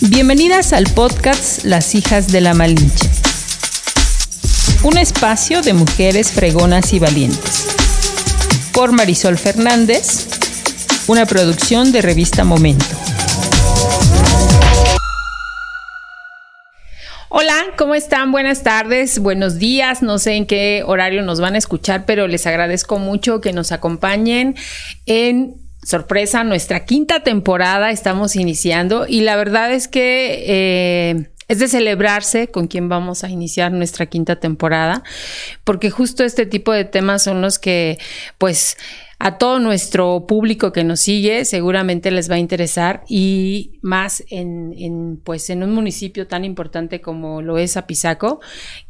Bienvenidas al podcast Las hijas de la Malinche. Un espacio de mujeres fregonas y valientes. Por Marisol Fernández, una producción de revista Momento. Hola, ¿cómo están? Buenas tardes, buenos días. No sé en qué horario nos van a escuchar, pero les agradezco mucho que nos acompañen en sorpresa, nuestra quinta temporada estamos iniciando y la verdad es que eh, es de celebrarse con quien vamos a iniciar nuestra quinta temporada, porque justo este tipo de temas son los que pues a todo nuestro público que nos sigue seguramente les va a interesar y más en, en, pues en un municipio tan importante como lo es Apizaco,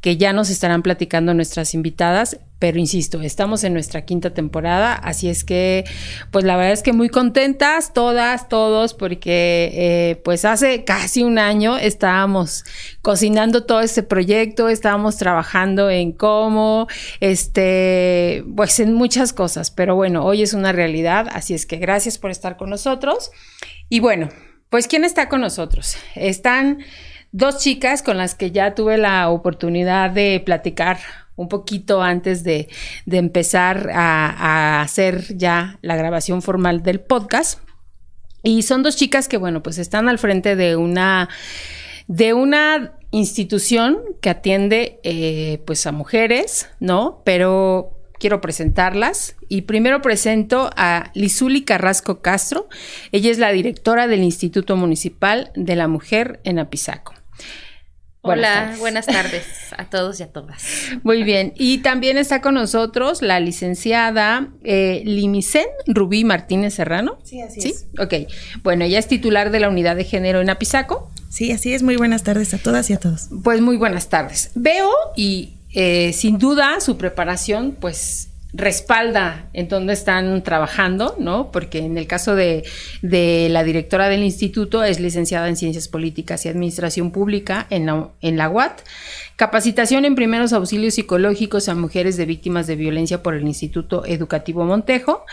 que ya nos estarán platicando nuestras invitadas pero insisto, estamos en nuestra quinta temporada, así es que, pues la verdad es que muy contentas todas, todos, porque eh, pues hace casi un año estábamos cocinando todo este proyecto, estábamos trabajando en cómo, este, pues en muchas cosas, pero bueno, hoy es una realidad, así es que gracias por estar con nosotros. Y bueno, pues ¿quién está con nosotros? Están dos chicas con las que ya tuve la oportunidad de platicar un poquito antes de, empezar a, hacer ya la grabación formal del podcast. Y son dos chicas que, bueno, pues están al frente de una, de una institución que atiende eh, pues a mujeres, ¿no? Pero quiero presentarlas y primero presento a Lizuli Carrasco Castro. Ella es la directora del Instituto Municipal de la Mujer en Apizaco. Hola, buenas tardes a todos y a todas. Muy bien, y también está con nosotros la licenciada eh, Limicen Rubí Martínez Serrano. Sí, así ¿Sí? es. Ok, bueno, ella es titular de la unidad de género en Apizaco. Sí, así es. Muy buenas tardes a todas y a todos. Pues muy buenas tardes. Veo y eh, sin duda su preparación, pues respalda en dónde están trabajando, ¿no? Porque en el caso de, la directora del instituto es licenciada en Ciencias Políticas y Administración Pública en la, en la UAT, capacitación en primeros auxilios psicológicos a mujeres de víctimas de violencia por el Instituto Educativo Montejo,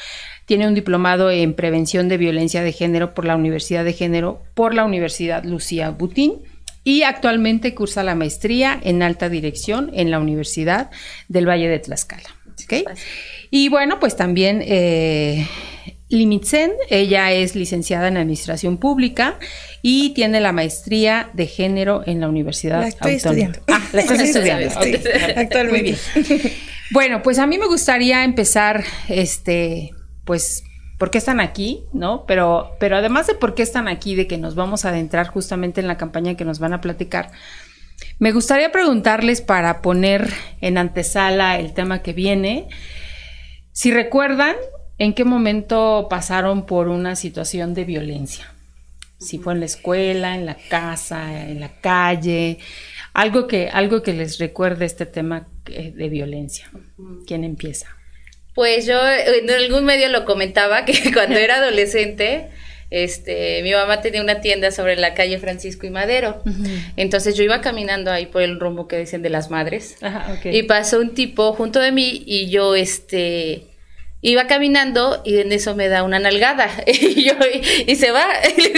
tiene un diplomado en prevención de violencia de género por la Universidad de Género por la Universidad Lucía Butín y actualmente cursa la maestría en alta dirección en la Universidad del Valle de Tlaxcala. Y bueno, pues también eh, Limitzen, ella es licenciada en Administración Pública y tiene la maestría de género en la Universidad la estoy Estudiando. Ah, la estoy estudiando. actualmente. Bueno, pues a mí me gustaría empezar, este, pues, ¿por qué están aquí? ¿No? Pero, pero además de por qué están aquí, de que nos vamos a adentrar justamente en la campaña que nos van a platicar, me gustaría preguntarles para poner en antesala el tema que viene, si recuerdan en qué momento pasaron por una situación de violencia. Si fue en la escuela, en la casa, en la calle, algo que, algo que les recuerde este tema eh, de violencia. ¿Quién empieza? Pues yo en algún medio lo comentaba que cuando era adolescente este, mi mamá tenía una tienda sobre la calle Francisco y Madero. Entonces yo iba caminando ahí por el rumbo que dicen de las madres. Y pasó un tipo junto de mí y yo, este, iba caminando y en eso me da una nalgada y, yo, y se va.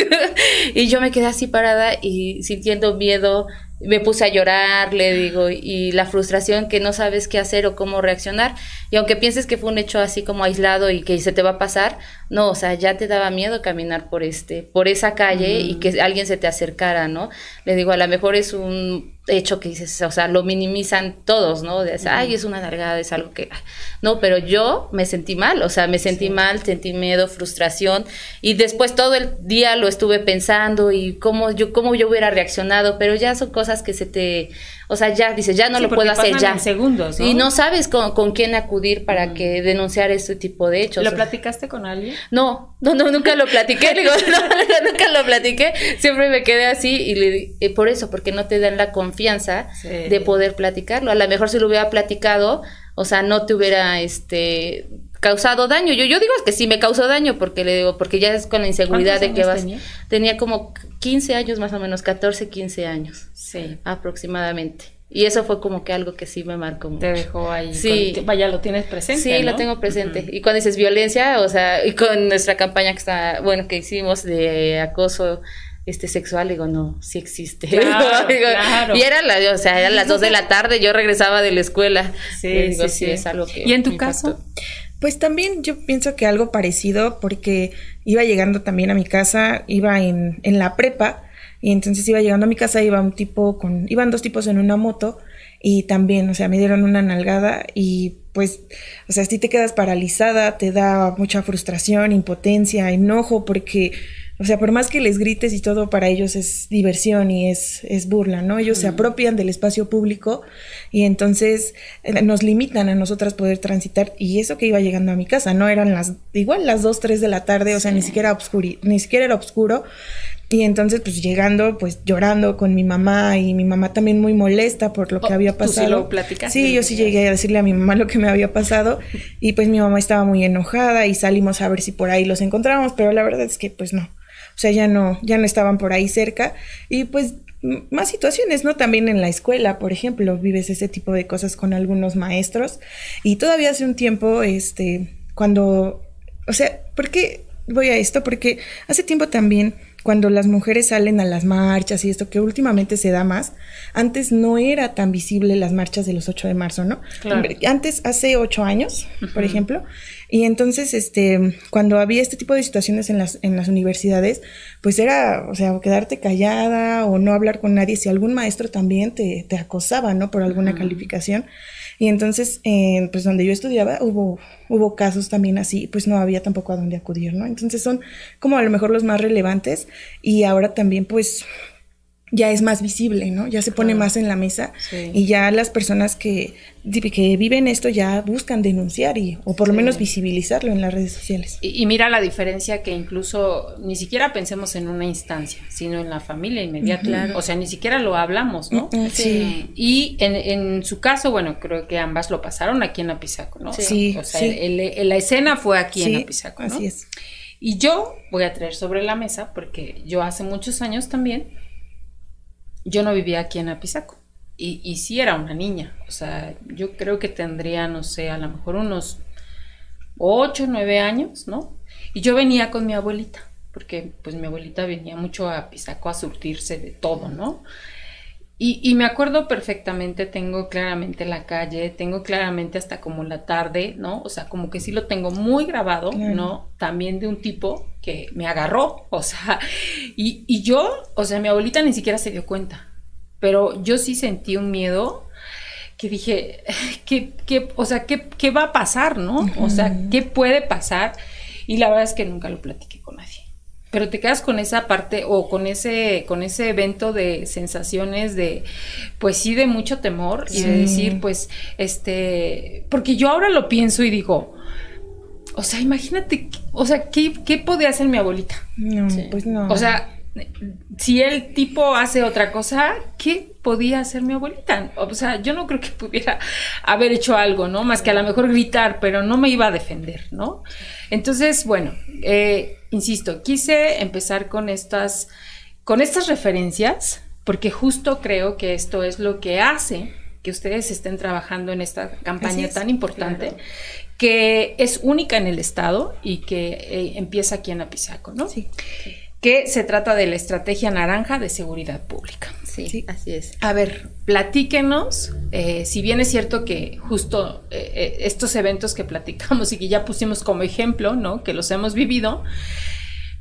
y yo me quedé así parada y sintiendo miedo, me puse a llorar, le digo, y la frustración que no sabes qué hacer o cómo reaccionar. Y aunque pienses que fue un hecho así como aislado y que se te va a pasar, no, o sea, ya te daba miedo caminar por este, por esa calle y que alguien se te acercara, ¿no? Le digo, a lo mejor es un hecho que dices, o sea, lo minimizan todos, ¿no? De, ay, es una largada, es algo que... No, pero yo me sentí mal, o sea, me sentí mal, sentí miedo, frustración, y después todo el día lo estuve pensando y cómo yo, cómo yo hubiera reaccionado, pero ya son cosas que se te o sea, ya dices, ya no lo puedo hacer ya. segundos, Y no sabes con, quién acudir para que denunciar este tipo de hechos. ¿Lo platicaste con alguien? No, no, no, nunca lo platiqué. digo, no, nunca lo platiqué. Siempre me quedé así y, le, por eso, porque no te dan la confianza de poder platicarlo. A lo mejor si lo hubiera platicado, o sea, no te hubiera este causado daño. Yo, yo digo que sí me causó daño porque le digo, porque ya es con la inseguridad de que vas. Tenía? tenía? como 15 años más o menos, 14, 15 años. Sí. Aproximadamente. Y eso fue como que algo que sí me marcó mucho. Te dejó ahí. Sí. vaya, lo tienes presente. Sí, lo tengo presente. Y cuando dices violencia, o sea, y con nuestra campaña que está, bueno, que hicimos de acoso este sexual, digo, no, sí existe. Y era la, o sea, eran las dos de la tarde, yo regresaba de la escuela. Sí, sí, sí, es algo que. ¿Y en tu caso? Pues también yo pienso que algo parecido, porque iba llegando también a mi casa, iba en, en la prepa, y entonces iba llegando a mi casa, iba un tipo con, iban dos tipos en una moto, y también, o sea, me dieron una nalgada y pues, o sea, si te quedas paralizada, te da mucha frustración, impotencia, enojo, porque o sea, por más que les grites y todo, para ellos es diversión y es, es burla, ¿no? Ellos se apropian del espacio público y entonces eh, nos limitan a nosotras poder transitar. Y eso que iba llegando a mi casa, ¿no? Eran las, igual las 2, 3 de la tarde, o sea, ni siquiera obscuri, ni siquiera era oscuro. Y entonces, pues llegando, pues llorando con mi mamá y mi mamá también muy molesta por lo que oh, había pasado. ¿tú sí lo Sí, yo sí llegué a decirle a mi mamá lo que me había pasado y pues mi mamá estaba muy enojada y salimos a ver si por ahí los encontramos, pero la verdad es que pues no o sea, ya no, ya no estaban por ahí cerca. Y pues más situaciones, ¿no? También en la escuela, por ejemplo, vives ese tipo de cosas con algunos maestros. Y todavía hace un tiempo, este, cuando, o sea, ¿por qué voy a esto? Porque hace tiempo también cuando las mujeres salen a las marchas y esto que últimamente se da más, antes no era tan visible las marchas de los 8 de marzo, ¿no? Antes, hace ocho años, por ejemplo, y entonces, este, cuando había este tipo de situaciones en las, en las universidades, pues era, o sea, quedarte callada o no hablar con nadie, si algún maestro también te, te acosaba, ¿no? Por alguna calificación. Y entonces, eh, pues donde yo estudiaba hubo, hubo casos también así, pues no había tampoco a dónde acudir, ¿no? Entonces son como a lo mejor los más relevantes y ahora también pues ya es más visible, ¿no? Ya se pone más en la mesa y ya las personas que, que viven esto ya buscan denunciar y, o por lo menos visibilizarlo en las redes sociales. Y, mira la diferencia que incluso ni siquiera pensemos en una instancia, sino en la familia inmediata. O sea, ni siquiera lo hablamos, ¿no? Sí. Y en, en, su caso, bueno, creo que ambas lo pasaron aquí en Apizaco, ¿no? Sí. O sea, la escena fue aquí en Apizaco, ¿no? Así es. Y yo voy a traer sobre la mesa, porque yo hace muchos años también yo no vivía aquí en Apizaco. Y, y sí era una niña. O sea, yo creo que tendría, no sé, a lo mejor unos ocho, nueve años, ¿no? Y yo venía con mi abuelita, porque pues mi abuelita venía mucho a Apizaco a surtirse de todo, ¿no? Y, y, me acuerdo perfectamente, tengo claramente la calle, tengo claramente hasta como la tarde, ¿no? O sea, como que sí lo tengo muy grabado, ¿no? También de un tipo que me agarró, o sea, y, y, yo, o sea, mi abuelita ni siquiera se dio cuenta, pero yo sí sentí un miedo que dije, ¿qué, qué, o sea, ¿qué, qué va a pasar, no? O sea, ¿qué puede pasar? Y la verdad es que nunca lo nadie pero te quedas con esa parte o con ese con ese evento de sensaciones de pues sí de mucho temor y de decir pues este porque yo ahora lo pienso y digo o sea imagínate o sea qué, qué podía hacer mi abuelita no pues no. O sea si el tipo hace otra cosa, ¿qué podía hacer mi abuelita? O sea, yo no creo que pudiera haber hecho algo, ¿no? Más que a lo mejor gritar, pero no me iba a defender, ¿no? Entonces, bueno, eh, insisto, quise empezar con estas, con estas referencias, porque justo creo que esto es lo que hace que ustedes estén trabajando en esta campaña tan importante, que es única en el Estado y que eh, empieza aquí en Apizaco, ¿no? Sí. Que se trata de la estrategia naranja de seguridad pública. Sí, así es. A ver, platíquenos, eh, si bien es cierto que justo eh, estos eventos que platicamos y que ya pusimos como ejemplo, ¿no? Que los hemos vivido,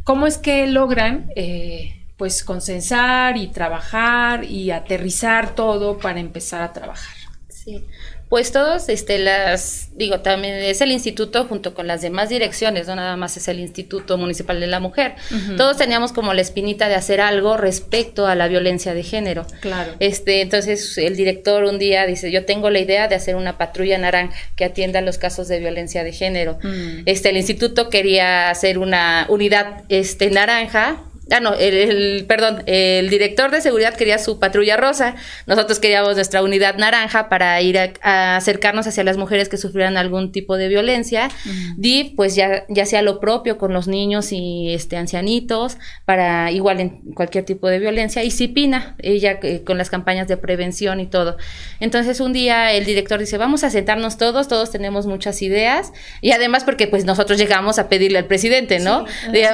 ¿Cómo es que logran eh, pues consensar y trabajar y aterrizar todo para empezar a trabajar? Sí. Pues todos, este, las, digo, también es el instituto junto con las demás direcciones, no nada más es el Instituto Municipal de la Mujer. Todos teníamos como la espinita de hacer algo respecto a la violencia de género. Claro. Este, entonces el director un día dice, yo tengo la idea de hacer una patrulla naranja que atienda los casos de violencia de género. Mm. Este, el instituto quería hacer una unidad, este, naranja Ah, no, el, perdón, el director de seguridad quería su patrulla rosa, nosotros queríamos nuestra unidad naranja para ir a, acercarnos hacia las mujeres que sufrieran algún tipo de violencia. DIF, pues ya, ya sea lo propio con los niños y este ancianitos, para igual en cualquier tipo de violencia. Y CIPINA, ella eh, con las campañas de prevención y todo. Entonces un día el director dice, vamos a sentarnos todos, todos tenemos muchas ideas. Y además porque pues nosotros llegamos a pedirle al presidente, ¿no?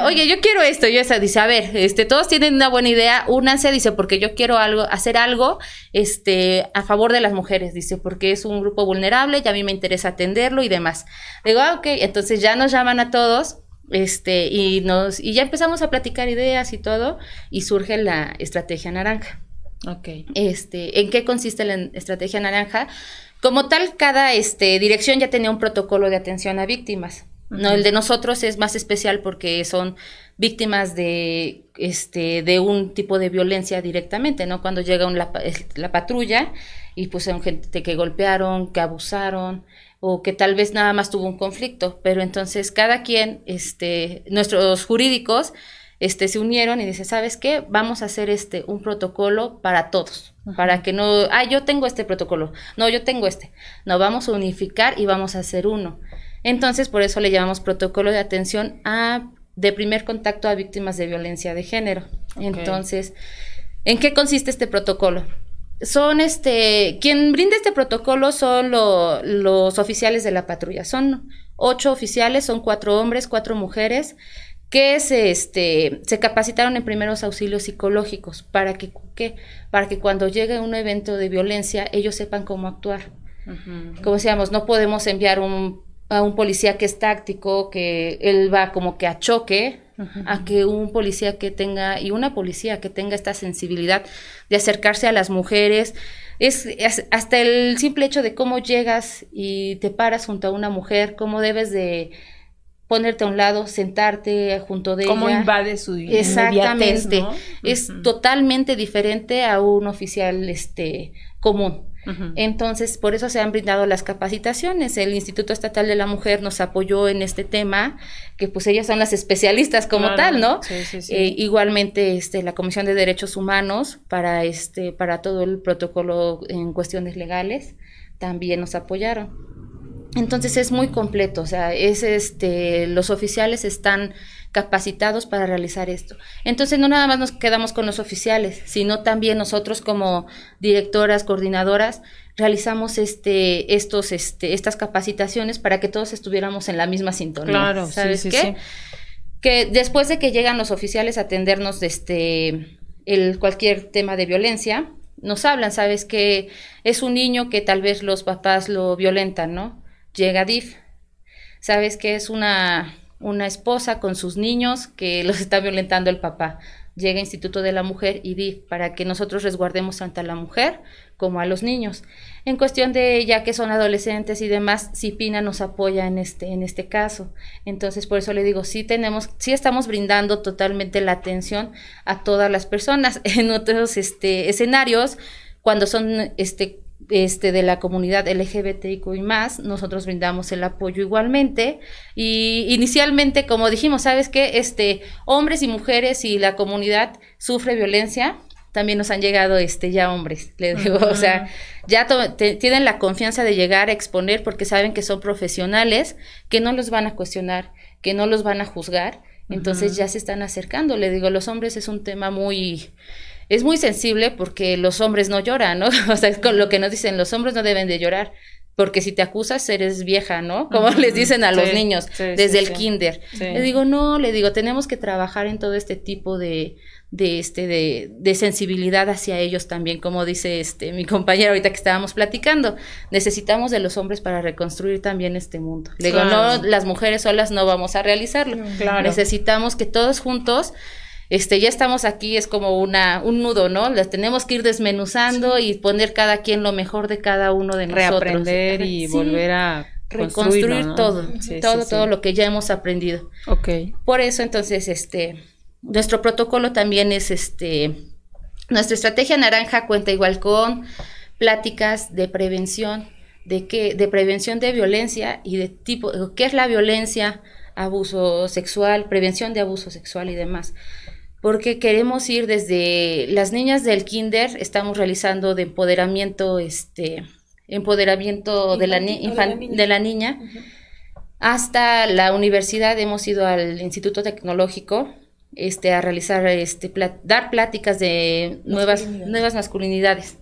Oye, yo quiero esto, yo esa, dice, a ver, ver, este, todos tienen una buena idea, únanse, dice, porque yo quiero algo, hacer algo, este, a favor de las mujeres, dice, porque es un grupo vulnerable y a mí me interesa atenderlo y demás. Digo, ah, ok, entonces ya nos llaman a todos, este, y nos, y ya empezamos a platicar ideas y todo, y surge la estrategia naranja. Ok. Este, ¿en qué consiste la estrategia naranja? Como tal, cada este, dirección ya tenía un protocolo de atención a víctimas. No, el de nosotros es más especial porque son víctimas de este de un tipo de violencia directamente, ¿no? Cuando llega la, la, patrulla y pues son gente que golpearon, que abusaron o que tal vez nada más tuvo un conflicto, pero entonces cada quien este nuestros jurídicos este se unieron y dice, "¿Sabes qué? Vamos a hacer este un protocolo para todos." Para que no, ah, yo tengo este protocolo. No, yo tengo este. No, vamos a unificar y vamos a hacer uno. Entonces, por eso le llamamos protocolo de atención a, de primer contacto a víctimas de violencia de género. Entonces, ¿en qué consiste este protocolo? Son este, quien brinda este protocolo son los oficiales de la patrulla. Son ocho oficiales, son cuatro hombres, cuatro mujeres que se, este, se capacitaron en primeros auxilios psicológicos para que, para que cuando llegue un evento de violencia ellos sepan cómo actuar. Como decíamos, no podemos enviar un a un policía que es táctico, que él va como que a choque, a que un policía que tenga, y una policía que tenga esta sensibilidad de acercarse a las mujeres, es, hasta el simple hecho de cómo llegas y te paras junto a una mujer, cómo debes de ponerte a un lado, sentarte junto de cómo invade su Exactamente. Es totalmente diferente a un oficial este común. Entonces, por eso se han brindado las capacitaciones. El Instituto Estatal de la Mujer nos apoyó en este tema, que pues ellas son las especialistas como tal, ¿no? Eh, igualmente, este, la Comisión de Derechos Humanos para este, para todo el protocolo en cuestiones legales, también nos apoyaron. Entonces es muy completo, o sea, es este, los oficiales están capacitados para realizar esto. Entonces no nada más nos quedamos con los oficiales, sino también nosotros como directoras, coordinadoras, realizamos este, estos, este, estas capacitaciones para que todos estuviéramos en la misma sintonía. Claro, ¿sabes qué? Que después de que llegan los oficiales a atendernos este, el, cualquier tema de violencia, nos hablan, sabes que es un niño que tal vez los papás lo violentan, ¿no? Llega DIF, sabes que es una una esposa con sus niños que los está violentando el papá. Llega Instituto de la Mujer y DIF para que nosotros resguardemos tanto a la mujer como a los niños. En cuestión de ya que son adolescentes y demás, CIPINA nos apoya en este, en este caso. Entonces, por eso le digo, sí tenemos, sí estamos brindando totalmente la atención a todas las personas. En otros este, escenarios, cuando son este, este, de la comunidad LGBTIQ y más, nosotros brindamos el apoyo igualmente. Y inicialmente, como dijimos, ¿sabes qué? Este, hombres y mujeres y la comunidad sufre violencia, también nos han llegado este ya hombres, le digo, o sea, ya tienen la confianza de llegar a exponer porque saben que son profesionales, que no los van a cuestionar, que no los van a juzgar, entonces ya se están acercando, le digo, los hombres es un tema muy es muy sensible porque los hombres no lloran, ¿no? O sea, es con lo que nos dicen, los hombres no deben de llorar. Porque si te acusas, eres vieja, ¿no? Como les dicen a los niños desde el kinder. Le digo, no, le digo, tenemos que trabajar en todo este tipo de, de este de, de, sensibilidad hacia ellos también como dice este mi compañera ahorita que estábamos platicando necesitamos de los hombres para reconstruir también este mundo le digo no las mujeres solas no vamos a realizarlo necesitamos que todos juntos este, ya estamos aquí, es como una, un nudo, ¿no? Las tenemos que ir desmenuzando y poner cada quien lo mejor de cada uno de nosotros. Reaprender y volver a reconstruir todo, todo, todo lo que ya hemos aprendido. Ok. Por eso, entonces, este, nuestro protocolo también es, este, nuestra estrategia naranja cuenta igual con pláticas de prevención, de qué, de prevención de violencia y de tipo, qué es la violencia, abuso sexual, prevención de abuso sexual y demás porque queremos ir desde las niñas del kinder, estamos realizando de empoderamiento, este, empoderamiento de, la de la niña, hasta la universidad hemos ido al Instituto Tecnológico este, a realizar, este, dar pláticas de nuevas, nuevas masculinidades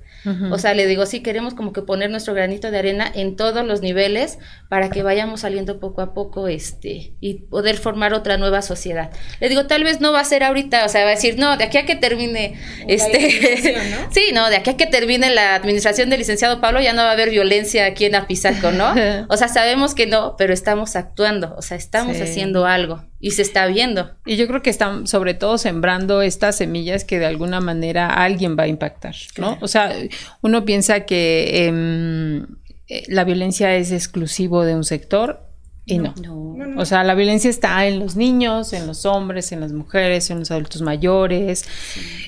O sea, le digo, sí, queremos como que poner nuestro granito de arena en todos los niveles para que vayamos saliendo poco a poco este y poder formar otra nueva sociedad. Le digo, tal vez no va a ser ahorita, o sea, va a decir, no, de aquí a que termine este ¿no? Sí, no, de aquí a que termine la administración del licenciado Pablo ya no va a haber violencia aquí en Apizaco, ¿no? o sea, sabemos que no, pero estamos actuando, o sea, estamos haciendo algo y se está viendo. Y yo creo que están sobre todo sembrando estas semillas que de alguna manera alguien va a impactar, ¿no? O sea, uno piensa que em, eh, la violencia es exclusivo de un sector y no. O sea, la violencia está en los niños, en los hombres, en las mujeres, en los adultos mayores,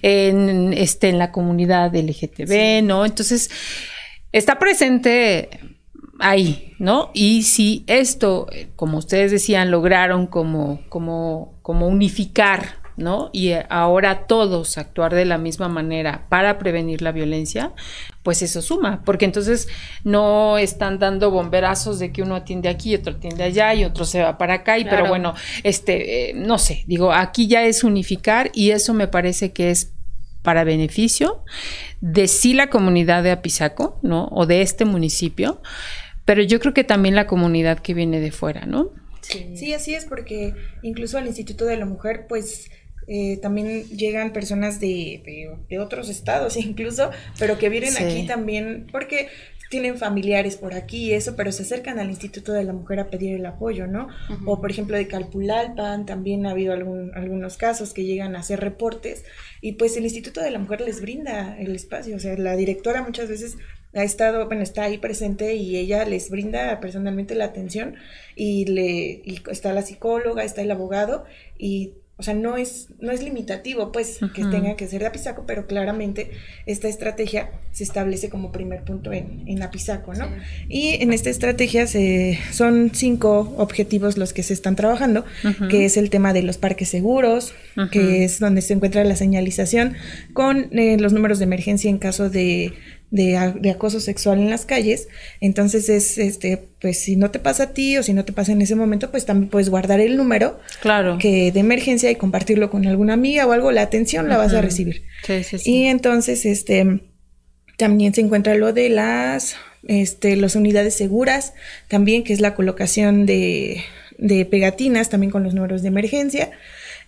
en, este, en la comunidad LGTB, ¿no? Entonces, está presente ahí, ¿no? Y si esto, como ustedes decían, lograron como, como, como unificar, ¿no? Y ahora todos actuar de la misma manera para prevenir la violencia, pues eso suma, porque entonces no están dando bomberazos de que uno atiende aquí y otro atiende allá y otro se va para acá, y pero bueno, este, eh, no sé, digo, aquí ya es unificar y eso me parece que es para beneficio de sí la comunidad de Apizaco, ¿no? O de este municipio, pero yo creo que también la comunidad que viene de fuera, ¿no? Sí, así es, porque incluso al Instituto de la Mujer, pues eh, también llegan personas de, de, otros estados incluso, pero que vienen aquí también, porque tienen familiares por aquí y eso, pero se acercan al Instituto de la Mujer a pedir el apoyo, ¿no? O por ejemplo de Calpulalpan, también ha habido algún, algunos casos que llegan a hacer reportes y pues el Instituto de la Mujer les brinda el espacio, o sea, la directora muchas veces ha estado, bueno, está ahí presente y ella les brinda personalmente la atención y le y está la psicóloga, está el abogado y o sea, no es, no es limitativo, pues, que tenga que ser de Apizaco, pero claramente esta estrategia se establece como primer punto en, en Apizaco, ¿no? Y en esta estrategia se, son cinco objetivos los que se están trabajando, que es el tema de los parques seguros, que es donde se encuentra la señalización con eh, los números de emergencia en caso de de, acoso sexual en las calles. Entonces es, este, pues si no te pasa a ti o si no te pasa en ese momento, pues también puedes guardar el número claro. que de emergencia y compartirlo con alguna amiga o algo, la atención la vas a recibir. Sí, sí, sí. Y entonces, este, también se encuentra lo de las, este, las unidades seguras, también que es la colocación de, de pegatinas también con los números de emergencia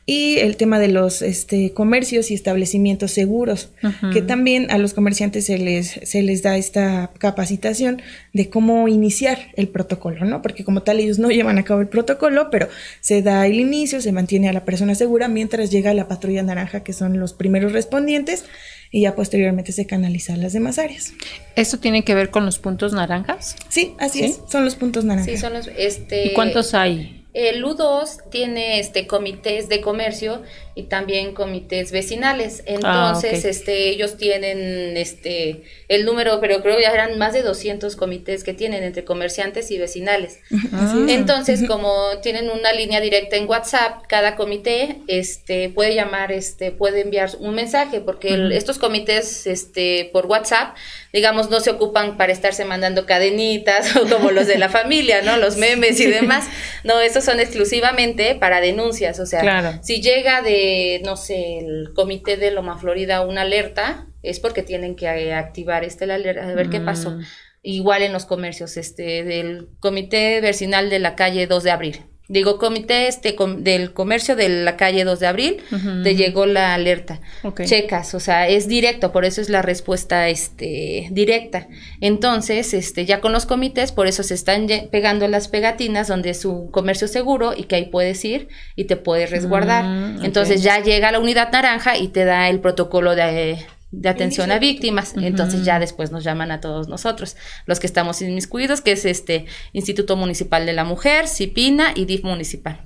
y el tema de los este, comercios y establecimientos seguros, que también a los comerciantes se les, se les da esta capacitación de cómo iniciar el protocolo, ¿no? Porque como tal ellos no llevan a cabo el protocolo, pero se da el inicio, se mantiene a la persona segura mientras llega la patrulla naranja, que son los primeros respondientes, y ya posteriormente se canaliza a las demás áreas. ¿Esto tiene que ver con los puntos naranjas? Sí, así es, son los puntos naranjas. Sí, son los, este... ¿Y cuántos hay? El U2 tiene este comités de comercio y también comités vecinales. Ah, Entonces, este ellos tienen este el número, pero creo que ya eran más de 200 comités que tienen entre comerciantes y vecinales. Entonces, como tienen una línea directa en WhatsApp, cada comité este puede llamar, este puede enviar un mensaje porque estos comités este por WhatsApp digamos, no se ocupan para estarse mandando cadenitas o como los de la familia, ¿no? Los memes y demás. No, estos son exclusivamente para denuncias. O sea, si llega de, no sé, el comité de Loma Florida una alerta, es porque tienen que activar este la alerta, a ver qué pasó. Mm. Igual en los comercios, este, del comité vecinal de la calle 2 de abril digo, comité este del comercio de la calle 2 de abril, te llegó la alerta. Checas, o sea, es directo, por eso es la respuesta este directa. Entonces, este ya con los comités, por eso se están pegando las pegatinas donde es un comercio seguro y que ahí puedes ir y te puedes resguardar. Mm, Entonces ya llega la unidad naranja y te da el protocolo de de atención a víctimas. Entonces ya después nos llaman a todos nosotros, los que estamos inmiscuidos, que es este Instituto Municipal de la Mujer, CIPINA y DIF Municipal.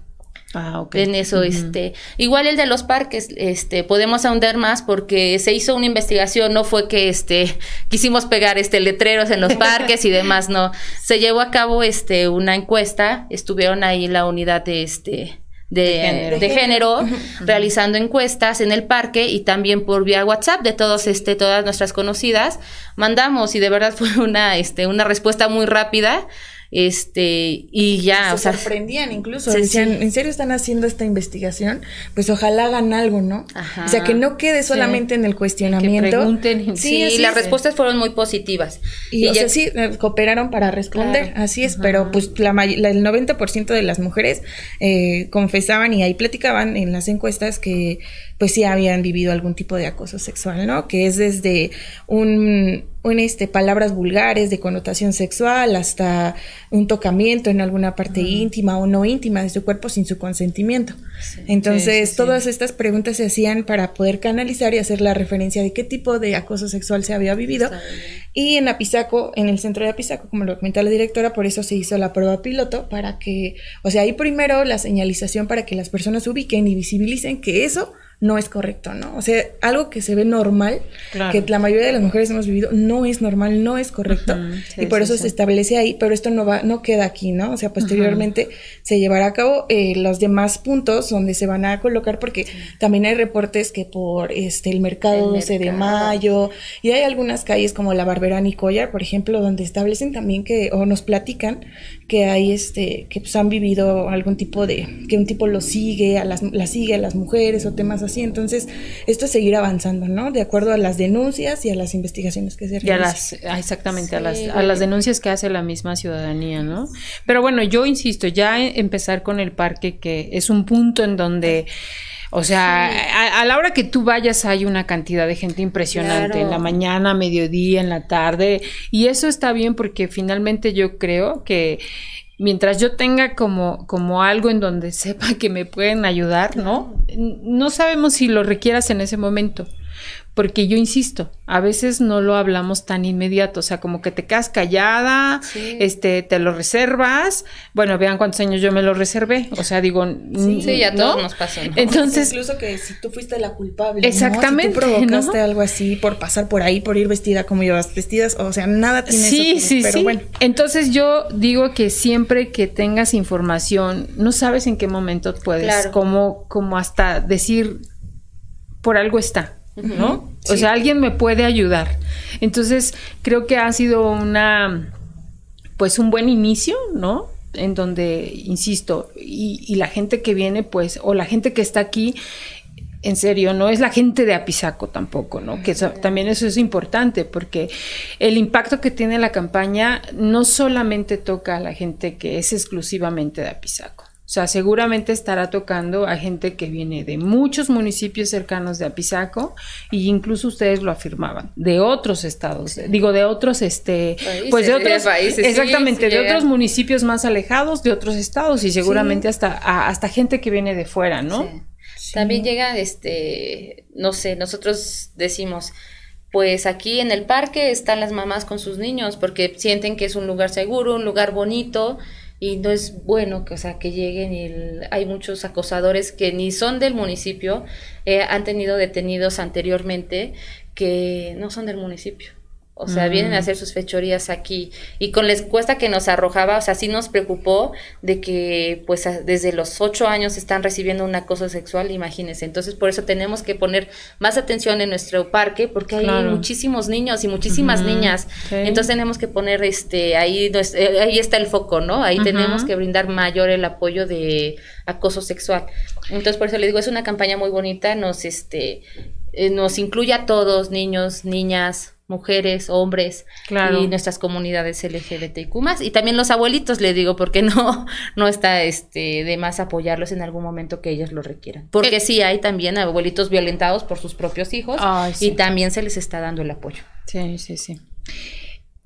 Ah, ok. En eso, este, igual el de los parques, este, podemos ahondar más porque se hizo una investigación, no fue que este quisimos pegar este letreros en los parques y demás, no. Se llevó a cabo este una encuesta, estuvieron ahí la unidad de este de, género, realizando encuestas en el parque y también por vía WhatsApp de todos este todas nuestras conocidas. Mandamos y de verdad fue una este una respuesta muy rápida este, y ya, se o sea. sorprendían incluso, decían, ¿en serio están haciendo esta investigación? Pues ojalá hagan algo, ¿no? Ajá. O sea, que no quede solamente en el cuestionamiento. Que pregunten. Sí, las respuestas fueron muy positivas. Y, o sea, sí, eh, cooperaron para responder, así es, pero pues la, la el 90% de las mujeres eh, confesaban y ahí platicaban en las encuestas que pues sí habían vivido algún tipo de acoso sexual, ¿no? Que es desde un, un este, palabras vulgares de connotación sexual hasta un tocamiento en alguna parte íntima o no íntima de su cuerpo sin su consentimiento. Entonces, todas estas preguntas se hacían para poder canalizar y hacer la referencia de qué tipo de acoso sexual se había vivido. Y en Apizaco, en el centro de Apizaco, como lo comentó la directora, por eso se hizo la prueba piloto para que, o sea, ahí primero la señalización para que las personas ubiquen y visibilicen que eso no es correcto, ¿no? O sea, algo que se ve normal, que la mayoría de las mujeres hemos vivido, no es normal, no es correcto. y por eso se establece ahí, pero esto no va, no queda aquí, ¿no? O sea, posteriormente se llevará a cabo eh, los demás puntos donde se van a colocar, porque también hay reportes que por este el mercado 12 de mayo, y hay algunas calles como la Barberán y Collar, por ejemplo, donde establecen también que, o nos platican que hay este, que pues han vivido algún tipo de, que un tipo lo sigue, a las, la sigue a las mujeres o temas así. Entonces, esto es seguir avanzando, ¿no? De acuerdo a las denuncias y a las investigaciones que se realizan. Y a las, ah, exactamente, a, las, a las denuncias que hace la misma ciudadanía, ¿no? Pero bueno, yo insisto, ya empezar con el parque, que es un punto en donde... O sea, a, la hora que tú vayas hay una cantidad de gente impresionante, en la mañana, mediodía, en la tarde, y eso está bien porque finalmente yo creo que mientras yo tenga como, como algo en donde sepa que me pueden ayudar, ¿no? No sabemos si lo requieras en ese momento porque yo insisto, a veces no lo hablamos tan inmediato, o sea, como que te quedas callada, este, te lo reservas, bueno, vean cuántos años yo me lo reservé, o sea, digo, sí, sí ya todos nos pasó. Entonces, incluso que si tú fuiste la culpable, exactamente, ¿no? Si tú provocaste algo así por pasar por ahí, por ir vestida como ibas vestidas, o sea, nada tiene sí, eso, sí, pero sí. bueno. Entonces yo digo que siempre que tengas información, no sabes en qué momento puedes, como, como hasta decir por algo está. ¿No? O sea, alguien me puede ayudar. Entonces, creo que ha sido una, pues un buen inicio, ¿no? En donde, insisto, y, y la gente que viene, pues, o la gente que está aquí, en serio, no es la gente de Apizaco tampoco, ¿no? Que eso, también eso es importante porque el impacto que tiene la campaña no solamente toca a la gente que es exclusivamente de Apizaco. O sea, seguramente estará tocando a gente que viene de muchos municipios cercanos de Apizaco y incluso ustedes lo afirmaban, de otros estados, digo de otros este Países, pues de de otros países, exactamente, sí de llegan. otros municipios más alejados, de otros estados y seguramente hasta a- hasta gente que viene de fuera, ¿no? Sí. También llega, este, no sé, nosotros decimos, pues aquí en el parque están las mamás con sus niños porque sienten que es un lugar seguro, un lugar bonito y no es bueno que, o sea, que lleguen y hay muchos acosadores que ni son del municipio, eh, han tenido detenidos anteriormente que no son del municipio. O sea, Mm. vienen a hacer sus fechorías aquí. Y con la encuesta que nos arrojaba, o sea, sí nos preocupó de que, pues, a- desde los ocho años están recibiendo un acoso sexual, imagínense. Entonces, por eso tenemos que poner más atención en nuestro parque, porque hay muchísimos niños y muchísimas niñas. Entonces, tenemos que poner, este, ahí, eh, ahí está el foco, ¿no? Ahí tenemos que brindar mayor el apoyo de acoso sexual. Entonces, por eso le digo, es una campaña muy bonita, nos, este, eh, nos incluye a todos, niños, niñas, mujeres, hombres Claro. y nuestras comunidades LGBTQ más y también los abuelitos les digo porque no no está este de más apoyarlos en algún momento que ellos lo requieran porque Eh. sí hay también abuelitos violentados por sus propios hijos Ay, sí. y también se les está dando el apoyo Sí, sí, sí.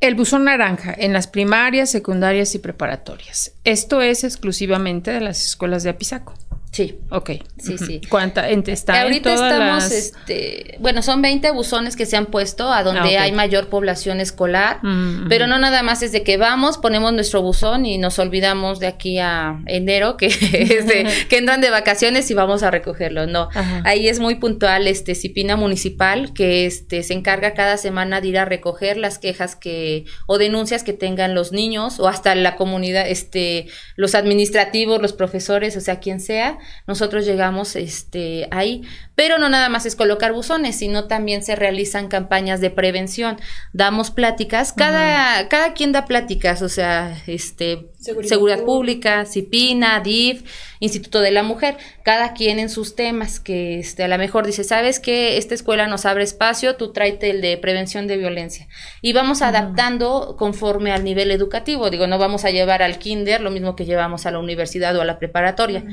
El buzón naranja en las primarias, secundarias y preparatorias. Esto es exclusivamente de las escuelas de Apizaco. Sí Ok. Sí, sí. ¿Cuánta en- está en Ahorita todas estamos, las- este, bueno, son 20 buzones que se han puesto a donde Ah, hay mayor población escolar, Mm, pero ujú. no nada más es de que vamos, ponemos nuestro buzón y nos olvidamos de aquí a enero que, es de- que entran de vacaciones y vamos a recogerlo, no. Ajá. Ahí es muy puntual, este, Cipina Municipal, que este, se encarga cada semana de ir a recoger las quejas que, o denuncias que tengan los niños o hasta la comunidad, este, los administrativos, los profesores, o sea, quien sea, nosotros llegamos este, ahí. Pero no nada más es colocar buzones, sino también se realizan campañas de prevención. Damos pláticas, cada, cada quien da pláticas, o sea, este, Seguridad, Pública, CIPINA, DIF, Instituto de la Mujer, cada quien en sus temas, que este, a lo mejor dice, sabes que esta escuela nos abre espacio, tú tráete el de prevención de violencia. Y vamos adaptando conforme al nivel educativo, digo, no vamos a llevar al kinder lo mismo que llevamos a la universidad o a la preparatoria.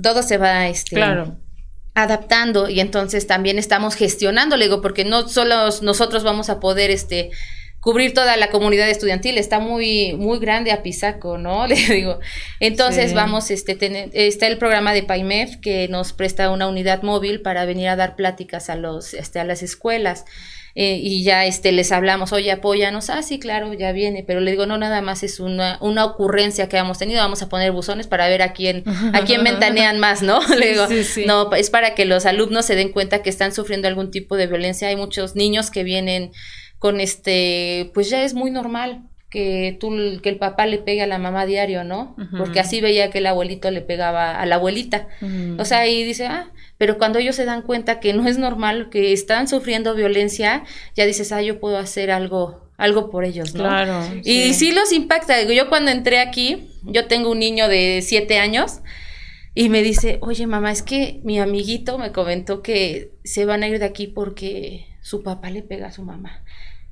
Todo se va, este, claro. adaptando y entonces también estamos gestionando, le digo, porque no solo nosotros vamos a poder este cubrir toda la comunidad estudiantil, está muy muy grande a Pisaco, ¿no? Le digo. Entonces vamos este tener, está el programa de PAIMEF que nos presta una unidad móvil para venir a dar pláticas a los este a las escuelas. Eh, y ya este les hablamos, oye, apóyanos, ah, sí, claro, ya viene, pero le digo, no, nada más es una, una ocurrencia que hemos tenido, vamos a poner buzones para ver a quién, a quién ventanean más, ¿no? le digo, no, es para que los alumnos se den cuenta que están sufriendo algún tipo de violencia, hay muchos niños que vienen con este, pues ya es muy normal, que tú que el papá le pegue a la mamá diario, ¿no? Porque así veía que el abuelito le pegaba a la abuelita. O sea, y dice, ah, pero cuando ellos se dan cuenta que no es normal, que están sufriendo violencia, ya dices, ah, yo puedo hacer algo, algo por ellos, ¿no? Claro. Y sí. los impacta. Yo cuando entré aquí, yo tengo un niño de siete años y me dice, oye mamá, es que mi amiguito me comentó que se van a ir de aquí porque su papá le pega a su mamá.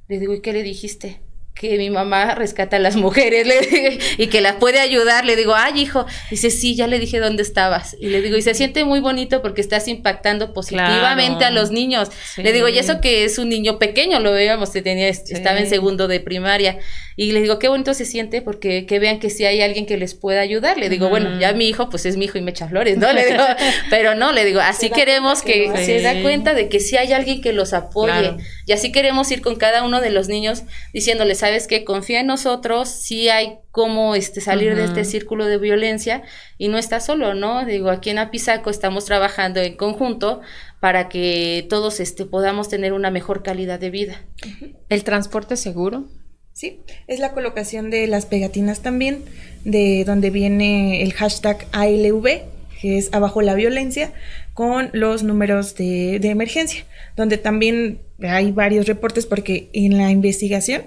Le digo, ¿y qué le dijiste? Que mi mamá rescata a las mujeres le, y que las puede ayudar. Le digo, ay, hijo. Dice, sí, ya le dije dónde estabas. Y le digo, y se siente muy bonito porque estás impactando positivamente a los niños. Le digo, y eso que es un niño pequeño, lo veíamos, tenía, estaba en segundo de primaria. Y le digo, qué bonito se siente porque que vean que si hay alguien que les pueda ayudar. Le digo, bueno, ya mi hijo, pues es mi hijo y me echa flores, ¿no? Le digo, pero no, le digo, así queremos que, se da cuenta de que si hay alguien que los apoye. Y así queremos ir con cada uno de los niños diciéndoles, sabes que confía en nosotros, si hay cómo este, salir de este círculo de violencia y no está solo, ¿no? Digo, aquí en Apizaco estamos trabajando en conjunto para que todos este, podamos tener una mejor calidad de vida. ¿El transporte seguro? Sí, es la colocación de las pegatinas también, de donde viene el hashtag ALV, que es abajo la violencia, con los números de, de emergencia, donde también hay varios reportes porque en la investigación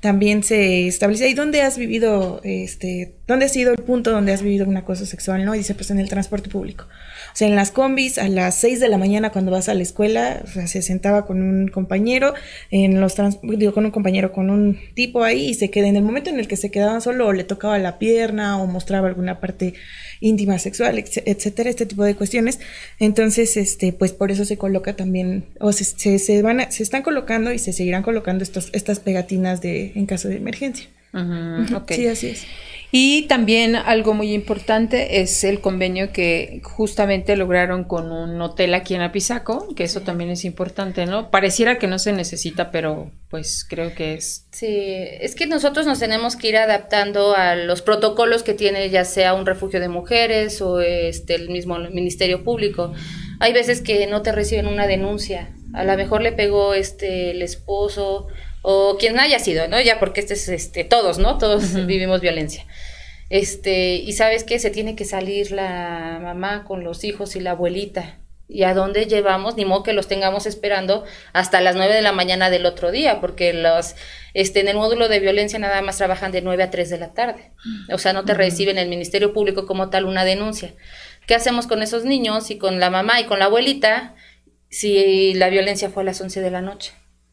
también se establece, ¿y dónde has vivido, este, dónde ha sido el punto donde has vivido un acoso sexual? ¿no? Y dice, pues en el transporte público. O sea, en las combis, a las 6 de la mañana cuando vas a la escuela, o sea, se sentaba con un compañero, en los trans, digo, con un compañero, con un tipo ahí, y se queda, en el momento en el que se quedaban solo, o le tocaba la pierna, o mostraba alguna parte íntima sexual, etcétera, este tipo de cuestiones. Entonces, este, pues por eso se coloca también, o se, se, van se están colocando y se seguirán colocando estos, estas pegatinas de, en caso de emergencia. Sí, así es. Y también algo muy importante es el convenio que justamente lograron con un hotel aquí en Apizaco, que eso también es importante, ¿no? Pareciera que no se necesita, pero pues creo que es. Sí, es que nosotros nos tenemos que ir adaptando a los protocolos que tiene ya sea un refugio de mujeres o este el mismo Ministerio Público. Hay veces que no te reciben una denuncia. A lo mejor le pegó este el esposo o quien haya sido, ¿no? Ya porque este es este todos, ¿no? Todos vivimos violencia. Este, y sabes que se tiene que salir la mamá con los hijos y la abuelita. ¿Y a dónde llevamos? Ni modo que los tengamos esperando hasta las nueve de la mañana del otro día, porque los, este, en el módulo de violencia nada más trabajan de 9 a 3 de la tarde. O sea, no te reciben el Ministerio Público como tal una denuncia. ¿Qué hacemos con esos niños y con la mamá y con la abuelita si la violencia fue a las 11 de la noche?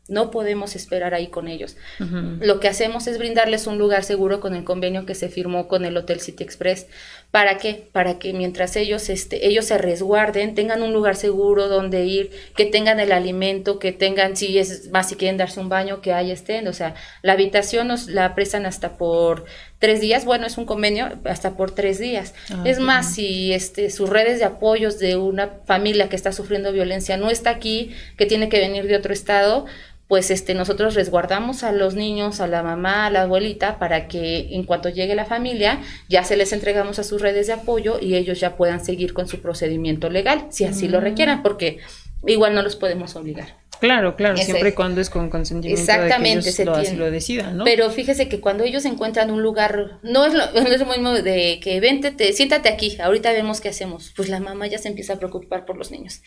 No podemos esperar ahí con ellos. Lo que hacemos es brindarles un lugar seguro con el convenio que se firmó con el Hotel City Express. ¿Para qué? Para que mientras ellos, este, ellos se resguarden, tengan un lugar seguro donde ir, que tengan el alimento, que tengan, si es más, si quieren darse un baño, que ahí estén. O sea, la habitación nos la prestan hasta por tres días. Bueno, es un convenio hasta por tres días. Ah, es más, si este, sus redes de apoyos de una familia que está sufriendo violencia no está aquí, que tiene que venir de otro estado, pues este, nosotros resguardamos a los niños, a la mamá, a la abuelita, para que en cuanto llegue la familia, ya se les entregamos a sus redes de apoyo y ellos ya puedan seguir con su procedimiento legal, si así lo mm. requieran, porque igual no los podemos obligar. Claro, claro, Ese- siempre y cuando es con consentimiento Exactamente, de que se ellos lo, así tiene. lo decidan, ¿no? Pero fíjese que cuando ellos encuentran un lugar, no es lo, no es lo mismo de que vente, te, siéntate aquí, ahorita vemos qué hacemos. Pues la mamá ya se empieza a preocupar por los niños.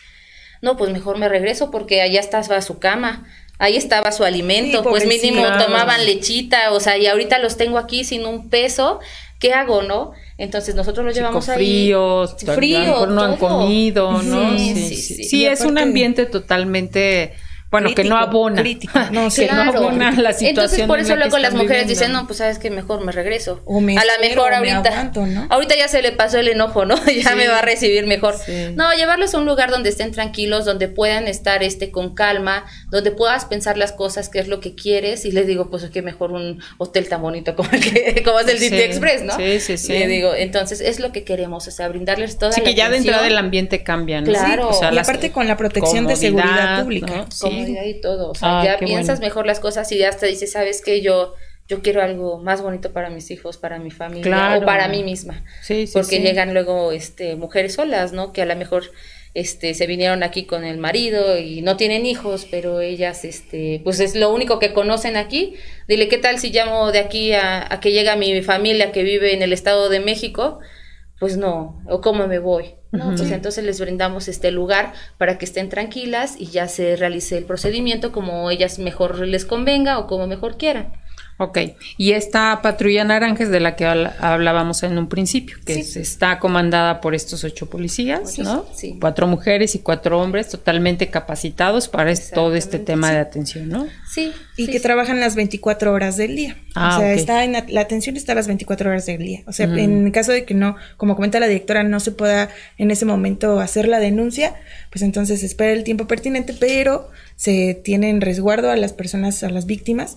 No, pues mejor me regreso porque allá estaba su cama, ahí estaba su alimento, Sí, pues mínimo Claro. tomaban lechita, o sea, y ahorita los tengo aquí sin un peso, ¿qué hago, no? Entonces nosotros Chico llevamos ahí. fríos, a lo frío, mejor no han comido, ¿no? Sí, Sí, sí, sí, sí. Sí, Y es un ambiente totalmente, bueno, que no abona. crítico. No, sí, que no abona la situación. Entonces por en eso la que luego las mujeres viviendo. dicen, no, pues sabes que mejor me regreso. O me a la espero, mejor me ahorita. aguanto, ¿no? Ahorita ya se le pasó el enojo, ¿no? ya Sí. me va a recibir mejor. Sí. No, llevarlos a un lugar donde estén tranquilos, donde puedan estar este con calma, donde puedas pensar las cosas, qué es lo que quieres. Y les digo, pues que mejor un hotel tan bonito como el que, como es el City Sí. Express, ¿no? Sí, sí, sí. Le digo, entonces es lo que queremos, o sea, brindarles toda Sí, la que ya de atención, entrada el ambiente cambia, ¿no? Claro. O sea, Y aparte con la protección de seguridad pública. ¿no? Sí. Y todo. O sea, Ah, ya qué piensas bueno. mejor las cosas y ya hasta dices, sabes que yo, yo quiero algo más bonito para mis hijos, para mi familia Claro. o para mí misma. Sí, sí, Porque sí. llegan luego este, mujeres solas, ¿no? Que a lo mejor este, se vinieron aquí con el marido y no tienen hijos, pero ellas, este, pues es lo único que conocen aquí. Dile, ¿qué tal si llamo de aquí a, a que llega mi familia que vive en el Estado de México? Pues no, o cómo me voy. No, pues entonces les brindamos este lugar para que estén tranquilas y ya se realice el procedimiento como ellas mejor les convenga o como mejor quieran. Ok, y esta patrulla naranja es de la que habl- hablábamos en un principio, que Sí. es- está comandada por estos ocho policías, Ocho, ¿no? sí. Cuatro mujeres y cuatro hombres totalmente capacitados para todo este tema sí. de atención, ¿no? Sí. Y sí, que sí. trabajan las 24 horas del día. Ah, o sea, está en la, la atención está a las 24 horas del día. O sea, en caso de que no, como comenta la directora, no se pueda en ese momento hacer la denuncia, pues entonces se espera el tiempo pertinente, pero se tiene en resguardo a las personas, a las víctimas,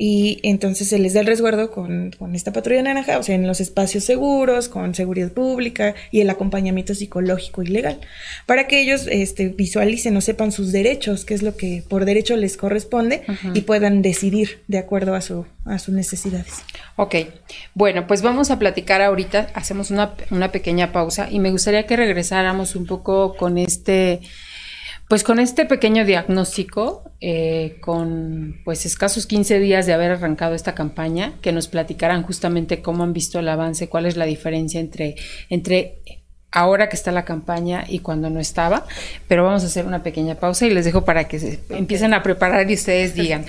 y entonces se les da el resguardo con, con esta patrulla naranja, o sea, en los espacios seguros, con seguridad pública y el acompañamiento psicológico y legal, para que ellos este, visualicen o sepan sus derechos, qué es lo que por derecho les corresponde, y puedan decidir de acuerdo a, su, a sus necesidades. Ok, bueno, pues vamos a platicar ahorita, hacemos una, una pequeña pausa y me gustaría que regresáramos un poco con este, pues con este pequeño diagnóstico, eh, con pues escasos 15 días de haber arrancado esta campaña, que nos platicaran justamente cómo han visto el avance, cuál es la diferencia entre, entre ahora que está la campaña y cuando no estaba, pero vamos a hacer una pequeña pausa y les dejo para que se empiecen a preparar y ustedes digan.